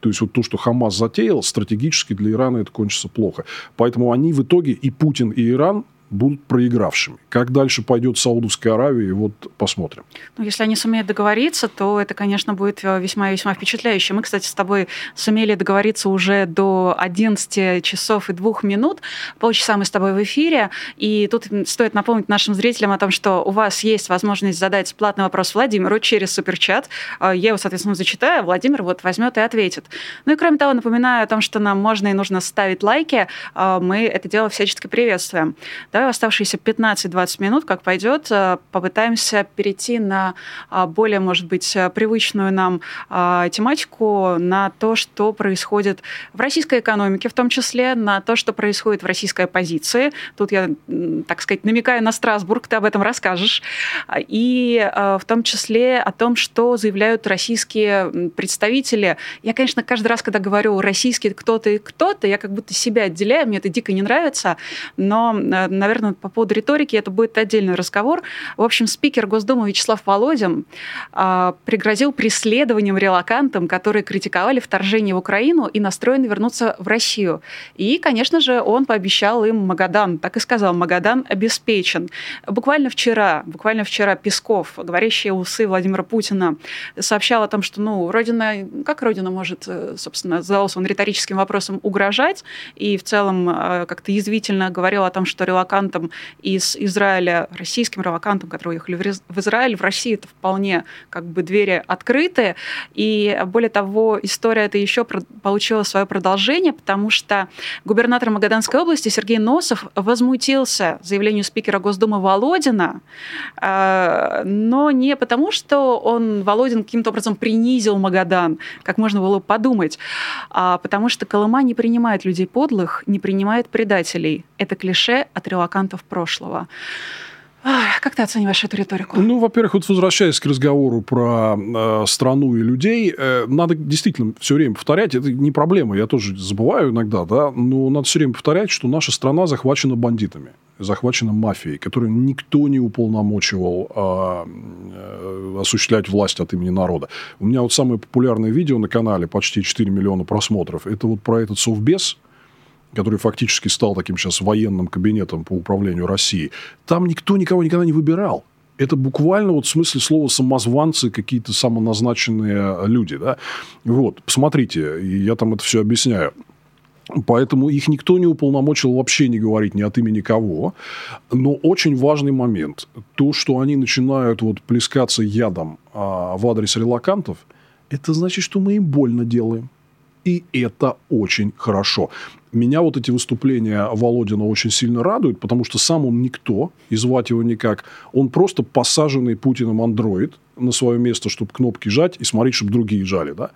То есть вот то, что Хамас затеял, стратегически для Ирана это кончится плохо. Поэтому они в итоге, и Путин, и Иран, будут проигравшими. Как дальше пойдет Саудовская Аравия, вот посмотрим. Ну, если они сумеют договориться, то это, конечно, будет весьма-весьма впечатляюще. Мы, кстати, с тобой сумели договориться уже до 11 часов и двух минут. Полчаса мы с тобой в эфире. И тут стоит напомнить нашим зрителям о том, что у вас есть возможность задать платный вопрос Владимиру через суперчат. А, я его, соответственно, зачитаю, Владимир вот возьмет и ответит. Ну и кроме того, напоминаю о том, что нам можно и нужно ставить лайки. А, мы это дело всячески приветствуем. Давай оставшиеся 15-20 минут, как пойдет, э, попытаемся перейти на а, более, может быть, э, привычную нам а, тематику, на то, что происходит в российской экономике, в том числе на то, что происходит в российской оппозиции. Тут я, так сказать, намекаю на Страсбург, ты об этом расскажешь. И э, в том числе о том, что заявляют российские представители. Я, конечно, каждый раз, когда говорю российский кто-то и кто-то, я как будто себя отделяю, мне это дико не нравится, но, наверное, по поводу риторики это будет отдельный разговор. В общем, спикер Госдумы Вячеслав Володин э, пригрозил преследованием релакантам, которые критиковали вторжение в Украину и настроены вернуться в Россию. И, конечно же, он пообещал им Магадан. Так и сказал, Магадан обеспечен. Буквально вчера, буквально вчера Песков, говорящий усы Владимира Путина, сообщал о том, что, ну, Родина, как Родина может, э, собственно, задался он риторическим вопросом, угрожать, и в целом э, как-то язвительно говорил о том, что релаканты релакантам из Израиля, российским релакантам, которые уехали в Израиль, в России это вполне как бы двери открыты. И более того, история эта еще получила свое продолжение, потому что губернатор Магаданской области Сергей Носов возмутился заявлению спикера Госдумы Володина, а, но не потому, что он, Володин, каким-то образом принизил Магадан, как можно было подумать, а потому что Колыма не принимает людей подлых, не принимает предателей. Это клише от релакантов прошлого. Как ты оцениваешь эту риторику? Ну, во-первых, вот возвращаясь к разговору про э, страну и людей, э, надо действительно все время повторять, это не проблема, я тоже забываю иногда, да, но надо все время повторять, что наша страна захвачена бандитами, захвачена мафией, которую никто не уполномочивал э, э, осуществлять власть от имени народа. У меня вот самое популярное видео на канале, почти 4 миллиона просмотров, это вот про этот совбез, который фактически стал таким сейчас военным кабинетом по управлению Россией, там никто никого никогда не выбирал. Это буквально вот в смысле слова самозванцы, какие-то самоназначенные люди. Да? Вот, посмотрите, я там это все объясняю. Поэтому их никто не уполномочил вообще не говорить ни от имени кого. Но очень важный момент. То, что они начинают вот плескаться ядом а, в адрес релакантов, это значит, что мы им больно делаем. И это очень хорошо. Меня вот эти выступления Володина очень сильно радуют, потому что сам он никто, и звать его никак. Он просто посаженный Путиным андроид на свое место, чтобы кнопки жать и смотреть, чтобы другие жали. Да?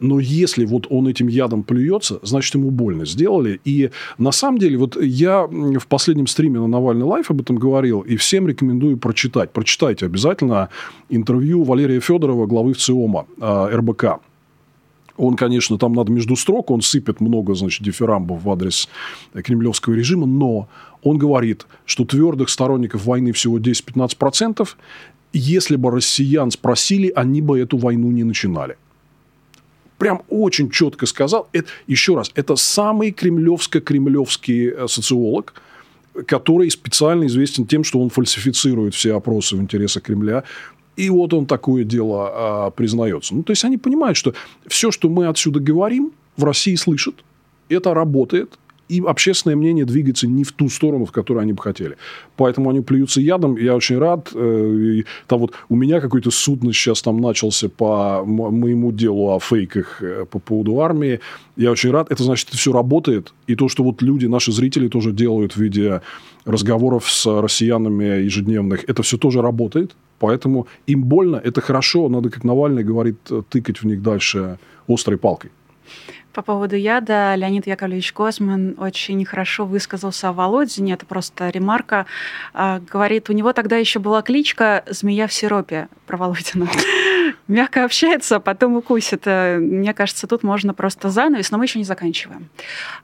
Но если вот он этим ядом плюется, значит, ему больно сделали. И на самом деле, вот я в последнем стриме на Навальный Live об этом говорил, и всем рекомендую прочитать. Прочитайте обязательно интервью Валерия Федорова, главы ВЦИОМа э, РБК. Он, конечно, там надо между строк, он сыпет много, значит, дифирамбов в адрес кремлевского режима, но он говорит, что твердых сторонников войны всего 10-15%. Если бы россиян спросили, они бы эту войну не начинали прям очень четко сказал. Это, еще раз, это самый кремлевско-кремлевский э, социолог, который специально известен тем, что он фальсифицирует все опросы в интересах Кремля. И вот он такое дело а, признается. Ну, то есть, они понимают, что все, что мы отсюда говорим, в России слышат. Это работает и общественное мнение двигается не в ту сторону, в которую они бы хотели. Поэтому они плюются ядом. Я очень рад. Э, и, там вот у меня какой-то суд сейчас там начался по моему делу о фейках э, по поводу армии. Я очень рад. Это значит, это все работает. И то, что вот люди, наши зрители тоже делают в виде разговоров с россиянами ежедневных, это все тоже работает. Поэтому им больно, это хорошо. Надо, как Навальный говорит, тыкать в них дальше острой палкой. По поводу яда Леонид Яковлевич Козман очень хорошо высказался о Володине. Это просто ремарка. А, говорит, у него тогда еще была кличка «Змея в сиропе» про Володина. Мягко общается, а потом укусит. Э, мне кажется, тут можно просто занавес, но мы еще не заканчиваем.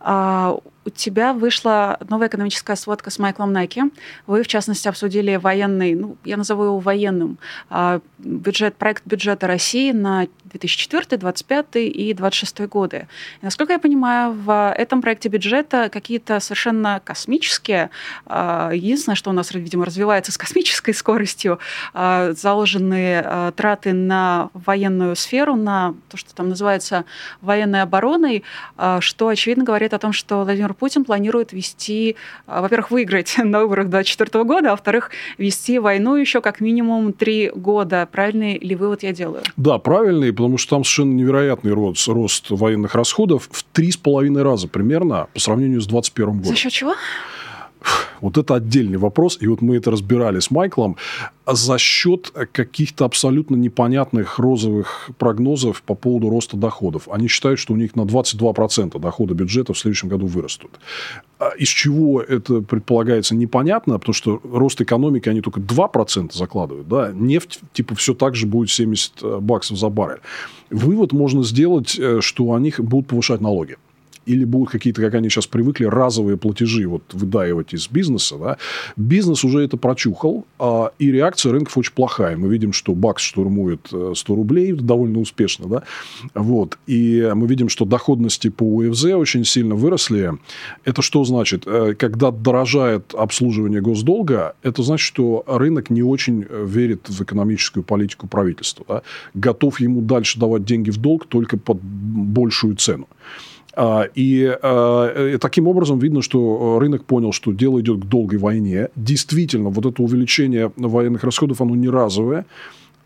А, у тебя вышла новая экономическая сводка с Майклом Найки. Вы, в частности, обсудили военный, ну, я назову его военным, а, бюджет, проект бюджета России на 2004, 2025 и 2026 годы. И, насколько я понимаю, в этом проекте бюджета какие-то совершенно космические, а, единственное, что у нас, видимо, развивается с космической скоростью, заложенные траты на военную сферу, на то, что там называется военной обороной, что, очевидно, говорит о том, что Владимир Путин планирует вести, а, во-первых, выиграть <laughs> на выборах 2024 года, а во-вторых, вести войну еще как минимум три года. Правильный ли вывод я делаю? Да, правильный, потому что там совершенно невероятный рост, рост военных расходов в три с половиной раза примерно по сравнению с 2021 годом. За счет чего? Вот это отдельный вопрос. И вот мы это разбирали с Майклом. За счет каких-то абсолютно непонятных розовых прогнозов по поводу роста доходов. Они считают, что у них на 22% дохода бюджета в следующем году вырастут. А из чего это предполагается непонятно, потому что рост экономики они только 2% закладывают. Да? Нефть типа все так же будет 70 э, баксов за баррель. Вывод можно сделать, э, что они будут повышать налоги или будут какие-то, как они сейчас привыкли, разовые платежи вот выдаивать из бизнеса, да, бизнес уже это прочухал, а, и реакция рынков очень плохая. Мы видим, что бакс штурмует 100 э, рублей довольно успешно, да, вот, и мы видим, что доходности по УФЗ очень сильно выросли. Это что значит? Э, когда дорожает обслуживание госдолга, это значит, что рынок не очень э, верит в экономическую политику правительства, да, готов ему дальше давать деньги в долг только под большую цену. А, и а, таким образом видно, что рынок понял, что дело идет к долгой войне. Действительно, вот это увеличение военных расходов, оно не разовое,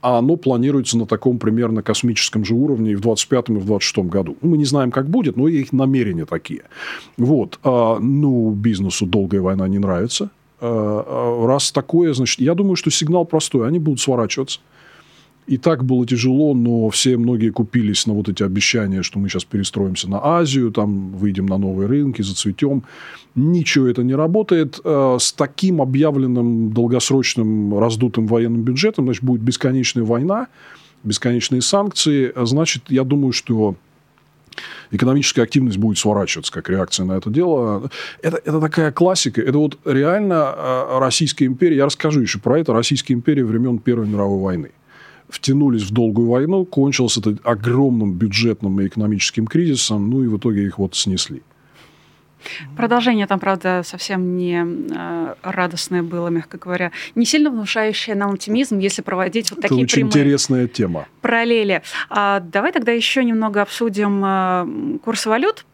а оно планируется на таком примерно космическом же уровне и в 25 и в 26 году. Мы не знаем, как будет, но их намерения такие. Вот. А, ну, бизнесу долгая война не нравится. Раз такое, значит, я думаю, что сигнал простой. Они будут сворачиваться и так было тяжело, но все многие купились на вот эти обещания, что мы сейчас перестроимся на Азию, там выйдем на новые рынки, зацветем. Ничего это не работает. Э, с таким объявленным долгосрочным раздутым военным бюджетом, значит, будет бесконечная война, бесконечные санкции. Значит, я думаю, что экономическая активность будет сворачиваться как реакция на это дело. Это, это такая классика. Это вот реально э, Российская империя. Я расскажу еще про это. Российская империя времен Первой мировой войны втянулись в долгую войну, кончился это огромным бюджетным и экономическим кризисом, ну и в итоге их вот снесли. Продолжение там, правда, совсем не э, радостное было, мягко говоря. Не сильно внушающее нам оптимизм, если проводить вот Это такие очень прямые интересная тема. параллели. А, давай тогда еще немного обсудим э, курс валют.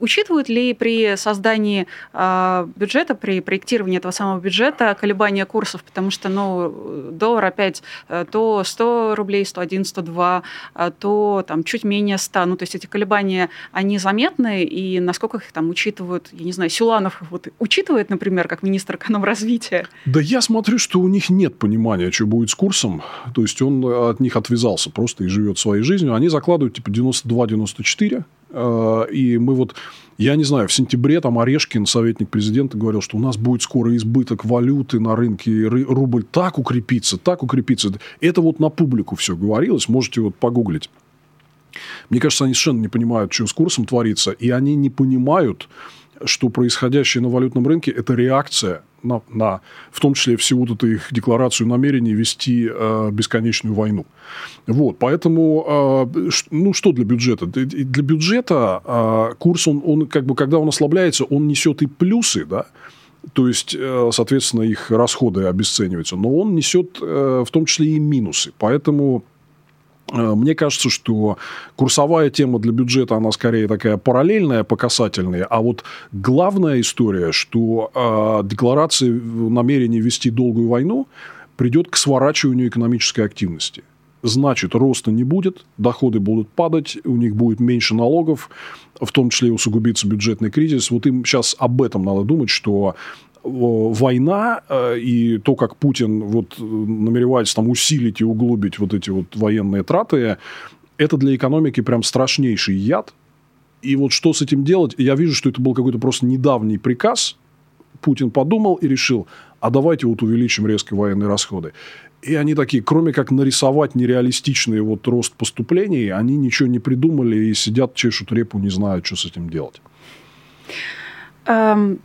Учитывают ли при создании э, бюджета, при проектировании этого самого бюджета колебания курсов? Потому что, ну, доллар опять э, то 100 рублей, 101, 102, а то там чуть менее 100. Ну, то есть эти колебания, они заметны, и насколько их там учитывают, я не знаю, Силанов вот учитывает, например, как министр экономразвития? Да я смотрю, что у них нет понимания, что будет с курсом. То есть он от них отвязался просто и живет своей жизнью. Они закладывают типа 92-94. Э, И мы вот, я не знаю, в сентябре там Орешкин, советник президента, говорил, что у нас будет скоро избыток валюты на рынке, рубль так укрепится, так укрепится. Это вот на публику все говорилось, можете вот погуглить. Мне кажется, они совершенно не понимают, что с курсом творится, и они не понимают, что происходящее на валютном рынке – это реакция на, на, в том числе, всю вот эту их декларацию намерений вести э, бесконечную войну. Вот, поэтому, э, ну, что для бюджета? Для бюджета э, курс, он, он, как бы, когда он ослабляется, он несет и плюсы, да, то есть, э, соответственно, их расходы обесцениваются, но он несет э, в том числе и минусы. Поэтому Мне кажется, что курсовая тема для бюджета, она скорее такая параллельная по касательной, а вот главная история, что э, декларация намерения вести долгую войну придет к сворачиванию экономической активности. Значит, роста не будет, доходы будут падать, у них будет меньше налогов, в том числе усугубится бюджетный кризис. Вот им сейчас об этом надо думать, что э, война э, и то, как Путин вот э, намеревается там усилить и углубить вот эти вот военные траты, это для экономики прям страшнейший яд. И вот что с этим делать? Я вижу, что это был какой-то просто недавний приказ. Путин подумал и решил, а давайте вот увеличим резко военные расходы. И они такие, кроме как нарисовать нереалистичный вот рост поступлений, они ничего не придумали и сидят, чешут репу, не знают, что с этим делать. Эм,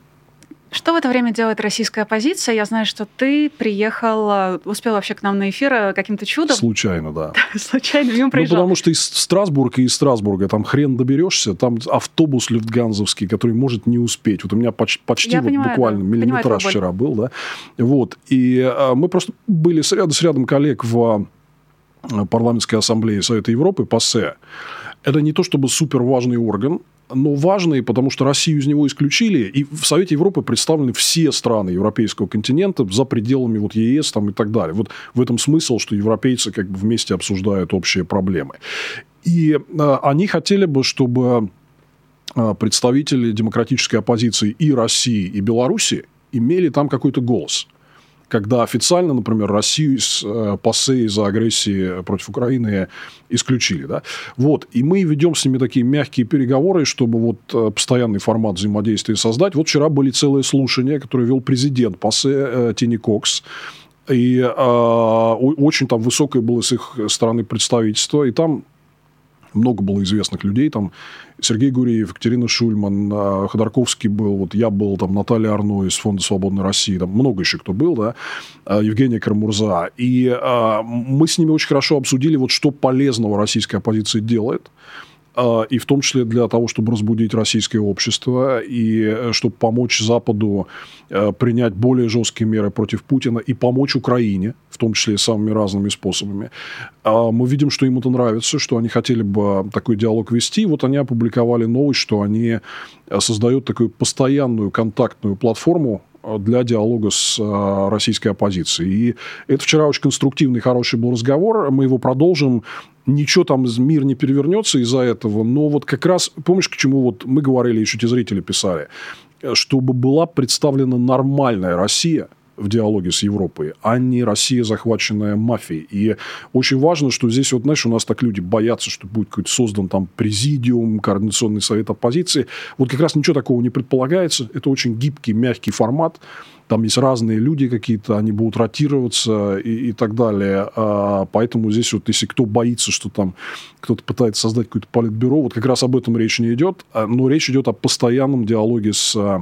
Что в это время делает российская оппозиция? Я знаю, что ты приехал, э, успел вообще к нам на эфир э, каким-то чудом. Случайно, да. <laughs> Случайно мимо Ну, проезжал. потому что из Страсбурга и из Страсбурга там хрен доберешься, там автобус люфтганзовский, который может не успеть. Вот у меня почти, почти вот понимаю, буквально да. Миллиметраж вчера был, да. Вот. И а, мы просто были с рядом, с рядом коллег в парламентской ассамблее Совета Европы, ПАСЕ. Это не то чтобы супер важный орган, но важный, потому что Россию из него исключили, и в Совете Европы представлены все страны европейского континента за пределами вот ЕС там, и так далее. Вот в этом смысл, что европейцы как бы вместе обсуждают общие проблемы. И э, они хотели бы, чтобы э, представители демократической оппозиции и России, и Беларуси имели там какой-то голос когда официально, например, Россию из э, ПАСЕ из-за агрессии против Украины исключили. Да? Вот. И мы ведем с ними такие мягкие переговоры, чтобы вот э, постоянный формат взаимодействия создать. Вот вчера были целые слушания, которые вел президент ПАСЕ э, Тини Кокс. И э, очень там высокое было с их стороны представительство. И там много было известных людей, там Сергей Гуриев, Екатерина Шульман, э, Ходорковский был, вот я был, там Наталья Арно из Фонда Свободной России, там много еще кто был, да, э, Евгения Карамурза. И э, мы с ними очень хорошо обсудили, вот что полезного российская оппозиция делает, и в том числе для того, чтобы разбудить российское общество, и э, чтобы помочь Западу э, принять более жесткие меры против Путина и помочь Украине, в том числе самыми разными способами. А Мы видим, что им это нравится, что они хотели бы такой диалог вести. Вот они опубликовали новость, что они э, создают такую постоянную контактную платформу для диалога с э, российской оппозицией. И это вчера очень конструктивный, хороший был разговор. Мы его продолжим. Ничего там мир не перевернется из-за этого. Но вот как раз, помнишь, к чему вот мы говорили, еще те зрители писали, Э, чтобы была представлена нормальная Россия – в диалоге с Европой, а не Россия, захваченная мафией. И очень важно, что здесь, вот, знаешь, у нас так люди боятся, что будет какой-то создан там президиум, координационный совет оппозиции. Вот как раз ничего такого не предполагается. Это очень гибкий, мягкий формат. там есть разные люди какие-то, они будут ротироваться и, и так далее. А, поэтому здесь вот, если кто боится, что там кто-то пытается создать какое-то политбюро, вот как раз об этом речь не идет, а, но речь идет о постоянном диалоге с Э,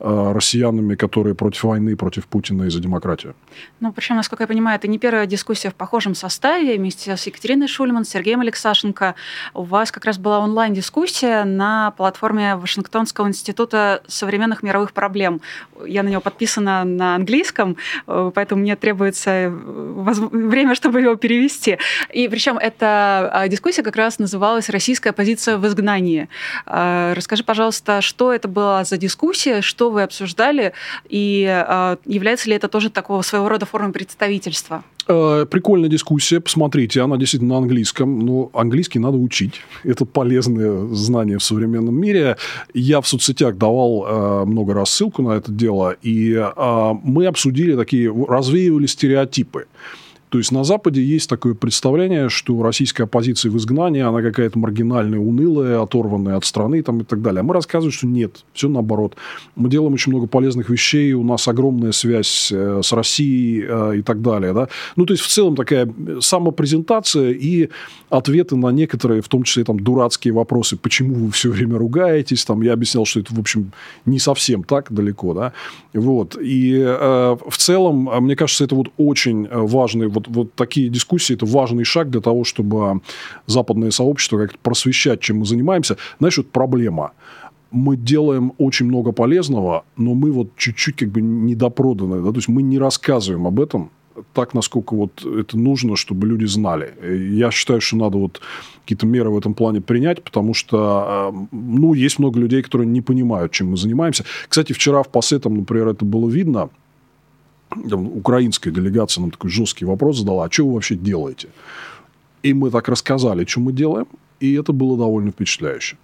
россиянами, которые против войны, против Путина и за демократию. Ну, причем, насколько я понимаю, это не первая дискуссия в похожем составе вместе с Екатериной Шульман, Сергеем Алексашенко. У вас как раз была онлайн-дискуссия на платформе Вашингтонского института современных мировых проблем. Я на него подписана на английском, э, поэтому мне требуется э, время, чтобы его перевести. И причем эта дискуссия как раз называлась «Российская позиция в изгнании». Расскажи, пожалуйста, что это была за дискуссия, что вы обсуждали, и э, является ли это тоже такого своего рода формой представительства? Э, прикольная дискуссия, посмотрите, она действительно на английском, но английский надо учить. Это полезное знание в современном мире. Я в соцсетях давал э, много раз ссылку на это дело, и э, мы обсудили такие, развеивали стереотипы. То есть на Западе есть такое представление, что российская оппозиция в изгнании, она какая-то маргинальная, унылая, оторванная от страны там, и так далее. А мы рассказываем, что нет, все наоборот. Мы делаем очень много полезных вещей, у нас огромная связь э, с Россией э, и так далее. Да? Ну, то есть, в целом такая самопрезентация и ответы на некоторые, в том числе там дурацкие вопросы, почему вы все время ругаетесь, там я объяснял, что это, в общем, не совсем так далеко, да, вот, и э, в целом, мне кажется, это вот очень важный вот, вот такие дискуссии – это важный шаг для того, чтобы западное сообщество как-то просвещать, чем мы занимаемся. Знаешь, вот проблема мы делаем очень много полезного, но мы вот чуть-чуть как бы недопроданы. Да? То есть мы не рассказываем об этом так, насколько вот это нужно, чтобы люди знали. Я считаю, что надо вот какие-то меры в этом плане принять, потому что, э, ну, есть много людей, которые не понимают, чем мы занимаемся. Кстати, вчера в там, например, это было видно, там, украинская делегация нам такой жесткий вопрос задала, а что вы вообще делаете? И мы так рассказали, что мы делаем, и это было довольно впечатляюще.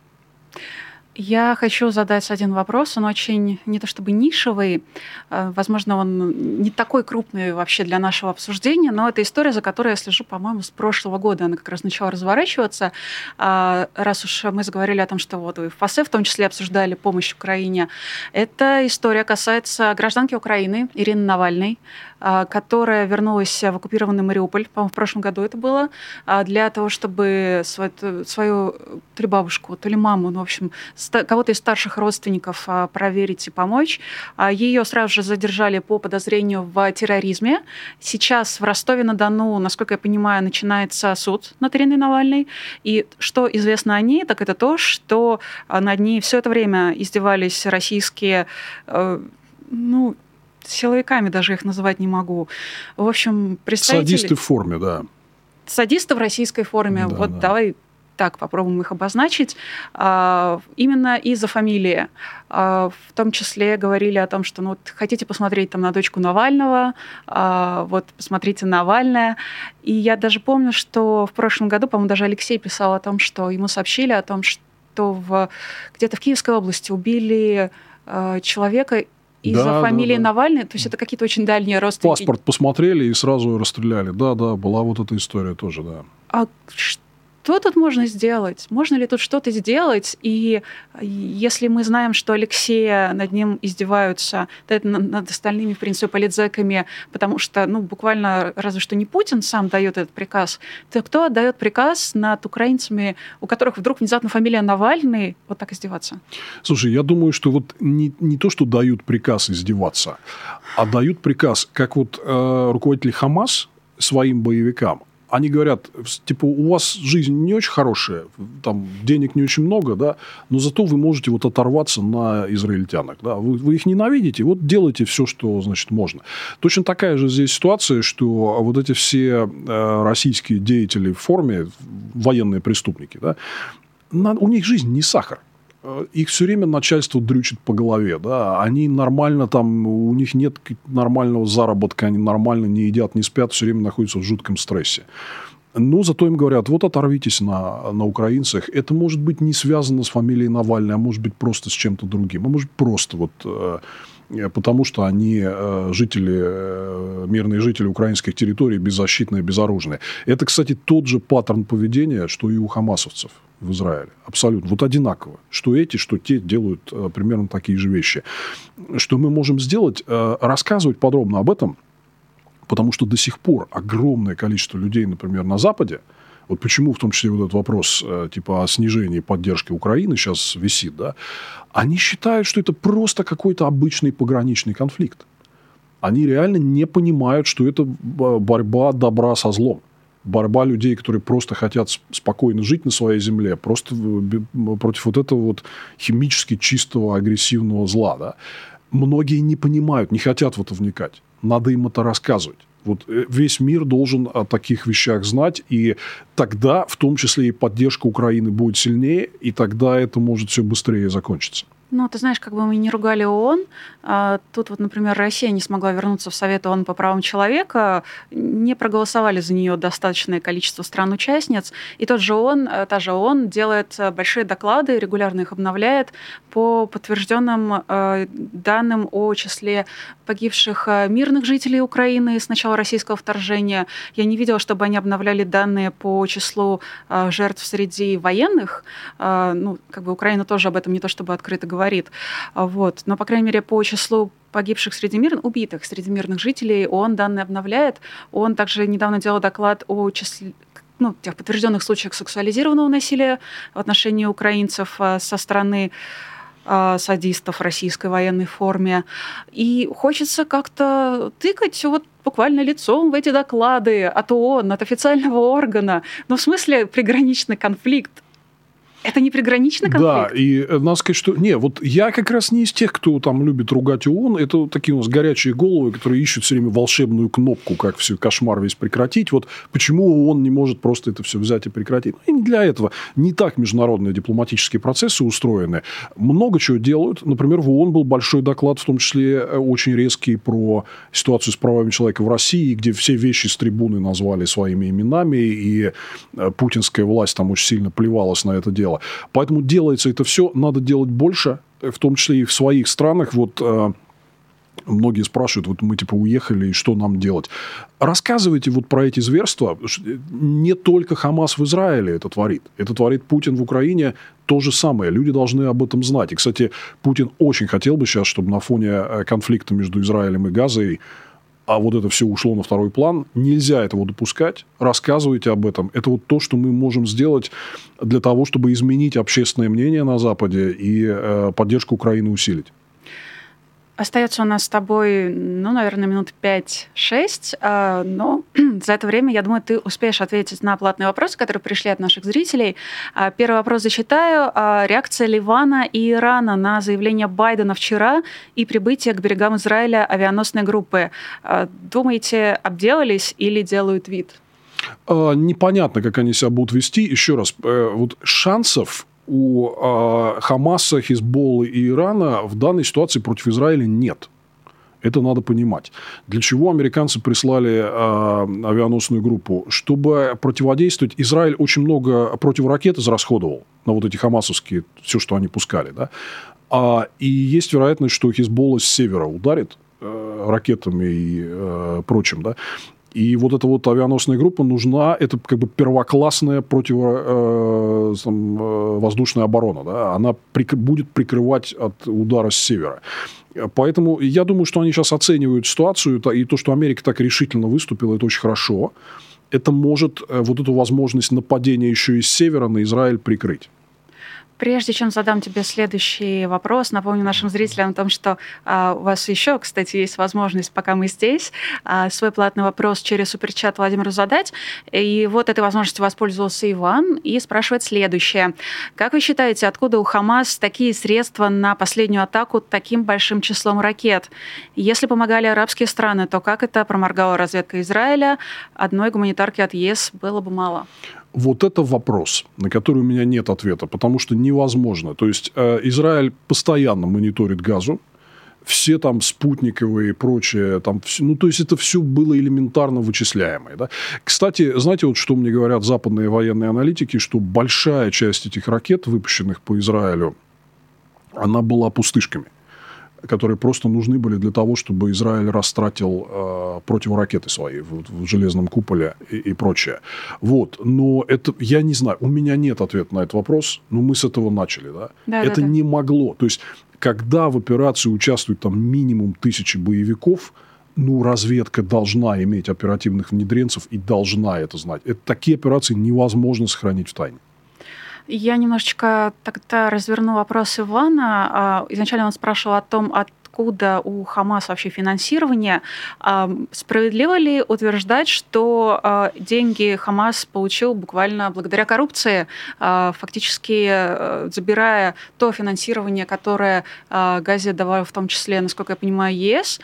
Я хочу задать один вопрос. Он очень не то чтобы нишевый, э, возможно, он не такой крупный вообще для нашего обсуждения, но это история, за которой я слежу, по-моему, с прошлого года. Она как раз начала разворачиваться. А, раз уж мы заговорили о том, что вот вы в ФАСЕ в том числе обсуждали помощь Украине, эта история касается гражданки Украины Ирины Навальной, а, которая вернулась в оккупированный Мариуполь, по-моему, в прошлом году это было, а, для того, чтобы свою, свою то ли бабушку, то ли маму, ну, в общем, кого-то из старших родственников а, проверить и помочь. Ее сразу же задержали по подозрению в терроризме. Сейчас в Ростове-на-Дону, насколько я понимаю, начинается суд над Ириной Навальной. И что известно о ней, так это то, что над ней все это время издевались российские ну, силовиками даже их называть не могу. В общем, представители... Садисты в форме, да. Садисты в российской форме. Да, вот да. давай так попробуем их обозначить. А, именно из-за фамилии. А, в том числе говорили о том, что ну, вот, хотите посмотреть там на дочку Навального, а, вот посмотрите Навальная. И я даже помню, что в прошлом году, по-моему, даже Алексей писал о том, что ему сообщили о том, что в, где-то в Киевской области убили человека из-за да, фамилии да, да. Навальный? То есть это какие-то очень дальние родственники? Паспорт посмотрели и сразу расстреляли. Да, да, была вот эта история тоже, да. А что тут можно сделать? Можно ли тут что-то сделать? И если мы знаем, что Алексея над ним издеваются, над остальными, в принципе, политзеками, потому что, ну, буквально разве что не Путин сам дает этот приказ, то кто отдает приказ над украинцами, у которых вдруг внезапно фамилия Навальный, вот так издеваться? Слушай, я думаю, что вот не, не то, что дают приказ издеваться, а дают приказ, как вот э, руководители Хамас своим боевикам, они говорят, типа, у вас жизнь не очень хорошая, там денег не очень много, да, но зато вы можете вот оторваться на израильтянах, да, вы, вы их ненавидите, вот делайте все, что, значит, можно. Точно такая же здесь ситуация, что вот эти все э, российские деятели в форме, военные преступники, да, на, у них жизнь не сахар. Э, их все время начальство дрючит по голове, да, они нормально там, у них нет нормального заработка, они нормально не едят, не спят, все время находятся в жутком стрессе. Но зато им говорят, вот оторвитесь на, на украинцах. Это может быть не связано с фамилией Навальный, а может быть просто с чем-то другим. А может просто вот э, потому что они э, жители, э, мирные жители украинских территорий, беззащитные, безоружные. Это, кстати, тот же паттерн поведения, что и у хамасовцев. В Израиле. Абсолютно. Вот одинаково. Что эти, что те делают э, примерно такие же вещи. Что мы можем сделать? Э, рассказывать подробно об этом, потому что до сих пор огромное количество людей, например, на Западе, вот почему в том числе вот этот вопрос э, типа о снижении поддержки Украины сейчас висит, да, они считают, что это просто какой-то обычный пограничный конфликт. Они реально не понимают, что это борьба добра со злом борьба людей, которые просто хотят спокойно жить на своей земле, просто против вот этого вот химически чистого агрессивного зла. Да? Многие не понимают, не хотят в это вникать. Надо им это рассказывать. Вот э, весь мир должен о таких вещах знать, и тогда, в том числе, и поддержка Украины будет сильнее, и тогда это может все быстрее закончиться. Ну, ты знаешь, как бы мы не ругали ООН, а, тут вот, например, Россия не смогла вернуться в Совет ООН по правам человека, не проголосовали за нее достаточное количество стран-участниц, и тот же ООН, э, та же ООН делает э, большие доклады, регулярно их обновляет по подтвержденным э, данным о числе погибших мирных жителей Украины с начала российского вторжения. Я не видела, чтобы они обновляли данные по числу жертв среди военных. Ну, как бы Украина тоже об этом не то чтобы открыто говорит. Вот. Но, по крайней мере, по числу погибших среди мирных, убитых среди мирных жителей, он данные обновляет. Он также недавно делал доклад о числе ну, тех подтвержденных случаях сексуализированного насилия в отношении украинцев а, со стороны а, садистов российской военной форме. И хочется как-то тыкать вот буквально лицом в эти доклады от ООН, от официального органа. Ну, в смысле, приграничный конфликт это не приграничный конфликт? Да, и э, надо сказать, что... Не, вот я как раз не из тех, кто там любит ругать ООН. Это такие у нас горячие головы, которые ищут все время волшебную кнопку, как все кошмар весь прекратить. Вот почему ООН не может просто это все взять и прекратить? Ну, и не для этого. Не так международные дипломатические процессы устроены. Много чего делают. Например, в ООН был большой доклад, в том числе э, очень резкий, про ситуацию с правами человека в России, где все вещи с трибуны назвали своими именами, и э, путинская власть там очень сильно плевалась на это дело. Поэтому делается это все, надо делать больше, в том числе и в своих странах. Вот э, многие спрашивают, вот мы типа уехали, и что нам делать? Рассказывайте вот про эти зверства. Не только Хамас в Израиле это творит. Это творит Путин в Украине то же самое. Люди должны об этом знать. И, кстати, Путин очень хотел бы сейчас, чтобы на фоне э, конфликта между Израилем и Газой а вот это все ушло на второй план. Нельзя этого допускать. Рассказывайте об этом. Это вот то, что мы можем сделать для того, чтобы изменить общественное мнение на Западе и э, поддержку Украины усилить. Остается у нас с тобой, ну, наверное, минут 5-6, а, но <clears throat> за это время, я думаю, ты успеешь ответить на платные вопросы, которые пришли от наших зрителей. А, первый вопрос зачитаю. А, реакция Ливана и Ирана на заявление Байдена вчера и прибытие к берегам Израиля авианосной группы. Думаете, обделались или делают вид? Непонятно, как они себя будут вести. Еще раз, э, вот шансов у э, Хамаса, Хизболлы и Ирана в данной ситуации против Израиля нет. Это надо понимать. Для чего американцы прислали э, авианосную группу? Чтобы противодействовать. Израиль очень много противоракет израсходовал на вот эти хамасовские, все, что они пускали. Да? А, и есть вероятность, что Хизболла с севера ударит э, ракетами и э, прочим. Да? И вот эта вот авианосная группа нужна, это как бы первоклассная противовоздушная э, э оборона. Да? Она прик- будет прикрывать от удара с севера. Поэтому я думаю, что они сейчас оценивают ситуацию, и то, что Америка так решительно выступила, это очень хорошо. Это может э, вот эту возможность нападения еще и с севера на Израиль прикрыть. Прежде чем задам тебе следующий вопрос, напомню нашим зрителям о том, что а, у вас еще, кстати, есть возможность, пока мы здесь, а, свой платный вопрос через суперчат Владимиру задать. И вот этой возможностью воспользовался Иван и спрашивает следующее. Как вы считаете, откуда у Хамас такие средства на последнюю атаку таким большим числом ракет? Если помогали арабские страны, то как это проморгала разведка Израиля? Одной гуманитарки от ЕС было бы мало. Вот это вопрос, на который у меня нет ответа, потому что невозможно. То есть э, Израиль постоянно мониторит газу, все там спутниковые и прочее, там, ну, то есть это все было элементарно вычисляемое. Да? Кстати, знаете, вот что мне говорят западные военные аналитики, что большая часть этих ракет, выпущенных по Израилю, она была пустышками которые просто нужны были для того, чтобы Израиль растратил э, противоракеты свои в, в железном куполе и, и прочее. Вот. Но это, я не знаю, у меня нет ответа на этот вопрос, но мы с этого начали, да? да это да, не могло. То есть, когда в операции участвует там минимум тысячи боевиков, ну, разведка должна иметь оперативных внедренцев и должна это знать. Это, такие операции невозможно сохранить в тайне. Я немножечко тогда разверну вопрос Ивана. А, изначально он спрашивал о том, откуда у Хамас вообще финансирование. А, справедливо ли утверждать, что а, деньги Хамас получил буквально благодаря коррупции, фактически э, забирая то финансирование, которое Газе давал в том числе, насколько я понимаю, ЕС,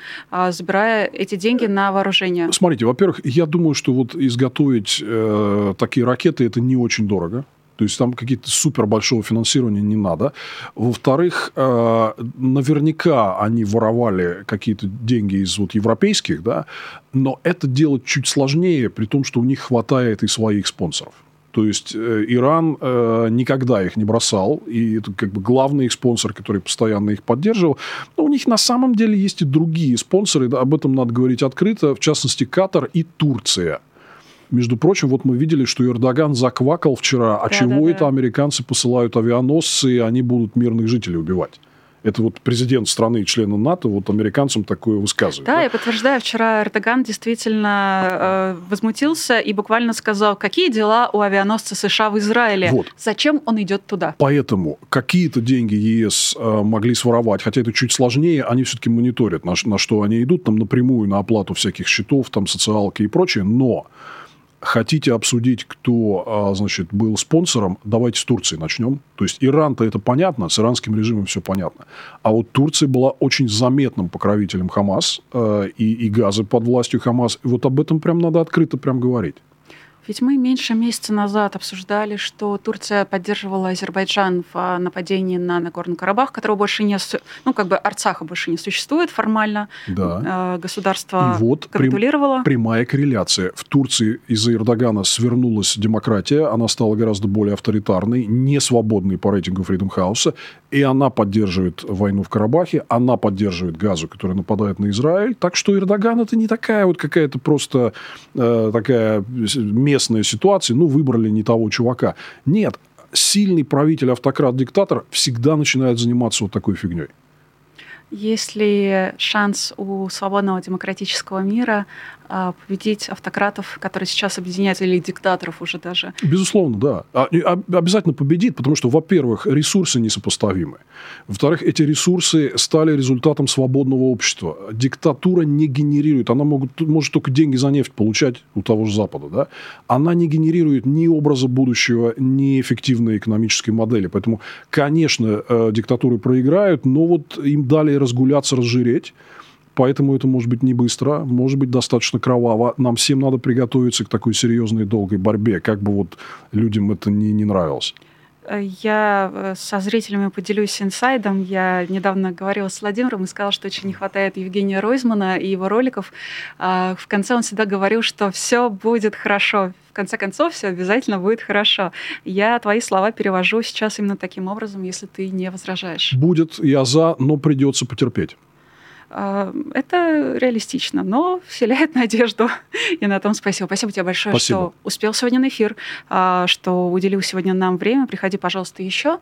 забирая эти деньги на вооружение? Смотрите, во-первых, я думаю, что вот изготовить э, такие ракеты это не очень дорого. То есть там какие-то супер большого финансирования не надо. Во-вторых, э, наверняка они воровали какие-то деньги из вот европейских, да, но это делать чуть сложнее, при том, что у них хватает и своих спонсоров. То есть э, Иран э, никогда их не бросал, и это как бы главный их спонсор, который постоянно их поддерживал. Но у них на самом деле есть и другие спонсоры, да, об этом надо говорить открыто, в частности Катар и Турция – между прочим, вот мы видели, что Эрдоган заквакал вчера, а да, чего да, это да. американцы посылают авианосцы, и они будут мирных жителей убивать. Это вот президент страны и члена НАТО вот американцам такое высказывает. Да, да? я подтверждаю, вчера Эрдоган действительно э, возмутился и буквально сказал, какие дела у авианосца США в Израиле, вот. зачем он идет туда. Поэтому какие-то деньги ЕС э, могли своровать, хотя это чуть сложнее, они все-таки мониторят, на, на что они идут, там напрямую на оплату всяких счетов, там социалки и прочее, но хотите обсудить, кто, а, значит, был спонсором, давайте с Турции начнем. То есть Иран-то это понятно, с иранским режимом все понятно. А вот Турция была очень заметным покровителем Хамас э, и, и газы под властью Хамас. И вот об этом прям надо открыто прям говорить. Ведь мы меньше месяца назад обсуждали, что Турция поддерживала Азербайджан в а, нападении на Нагорный Карабах, которого больше не... Ну, как бы Арцаха больше не существует формально. Да. Э, государство И вот капитулировало. прямая корреляция. В Турции из-за Эрдогана свернулась демократия, она стала гораздо более авторитарной, не свободной по рейтингу Freedom House, и она поддерживает войну в Карабахе, она поддерживает Газу, которая нападает на Израиль. Так что Эрдоган это не такая вот какая-то просто э, такая местная ситуация, ну, выбрали не того чувака. Нет, сильный правитель, автократ, диктатор всегда начинает заниматься вот такой фигней. Есть ли шанс у свободного демократического мира победить автократов, которые сейчас объединяются, или диктаторов уже даже? Безусловно, да. А, обязательно победит, потому что, во-первых, ресурсы несопоставимы. Во-вторых, эти ресурсы стали результатом свободного общества. Диктатура не генерирует, она могут, может только деньги за нефть получать у того же Запада. Да? Она не генерирует ни образа будущего, ни эффективной экономической модели. Поэтому, конечно, э, диктатуры проиграют, но вот им дали разгуляться, разжиреть. Поэтому это может быть не быстро, может быть достаточно кроваво. Нам всем надо приготовиться к такой серьезной долгой борьбе, как бы вот людям это не, не нравилось. Я э, со зрителями поделюсь инсайдом. Я недавно говорила с Владимиром и сказала, что очень не хватает Евгения Ройзмана и его роликов. А, в конце он всегда говорил, что все будет хорошо. В конце концов, все обязательно будет хорошо. Я твои слова перевожу сейчас именно таким образом, если ты не возражаешь. Будет, я за, но придется потерпеть. А, это реалистично, но вселяет <laughs> надежду. И на том спасибо. Спасибо тебе большое, спасибо. что успел сегодня на эфир, а, что уделил сегодня нам время. Приходи, пожалуйста, еще.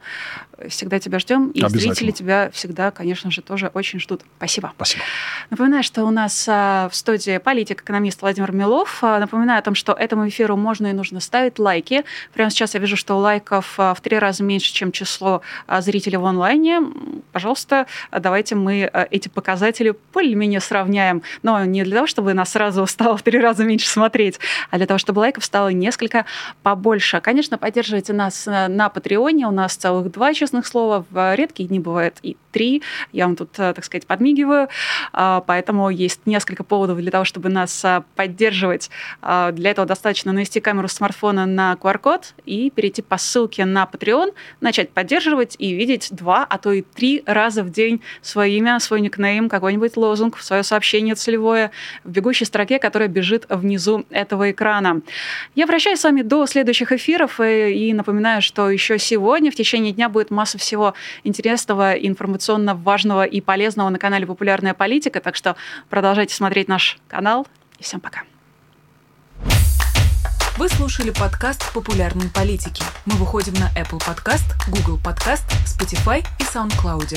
Всегда тебя ждем. И зрители тебя всегда, конечно же, тоже очень ждут. Спасибо. Спасибо. Напоминаю, что у нас а, в студии политик, экономист Владимир Милов. Напоминаю о том, что этому эфиру можно и нужно ставить лайки. Прямо сейчас я вижу, что лайков в три раза меньше, чем число зрителей в онлайне. Пожалуйста, давайте мы эти показатели показатели более-менее сравняем, но не для того, чтобы нас сразу стало в три раза меньше смотреть, а для того, чтобы лайков стало несколько побольше. Конечно, поддерживайте нас э, на Патреоне, у нас целых два честных слова, в редкие дни бывает и три, я вам тут, э, так сказать, подмигиваю, а, поэтому есть несколько поводов для того, чтобы нас э, поддерживать. А, для этого достаточно навести камеру смартфона на QR-код и перейти по ссылке на Patreon, начать поддерживать и видеть два, а то и три раза в день свое имя, свой никнейм, какой какой-нибудь лозунг в свое сообщение целевое в бегущей строке, которая бежит внизу этого экрана. Я прощаюсь с вами до следующих эфиров и, и напоминаю, что еще сегодня в течение дня будет масса всего интересного, информационно важного и полезного на канале «Популярная политика», так что продолжайте смотреть наш канал. И всем пока. Вы слушали подкаст «Популярные политики». Мы выходим на Apple Podcast, Google Podcast, Spotify и SoundCloud.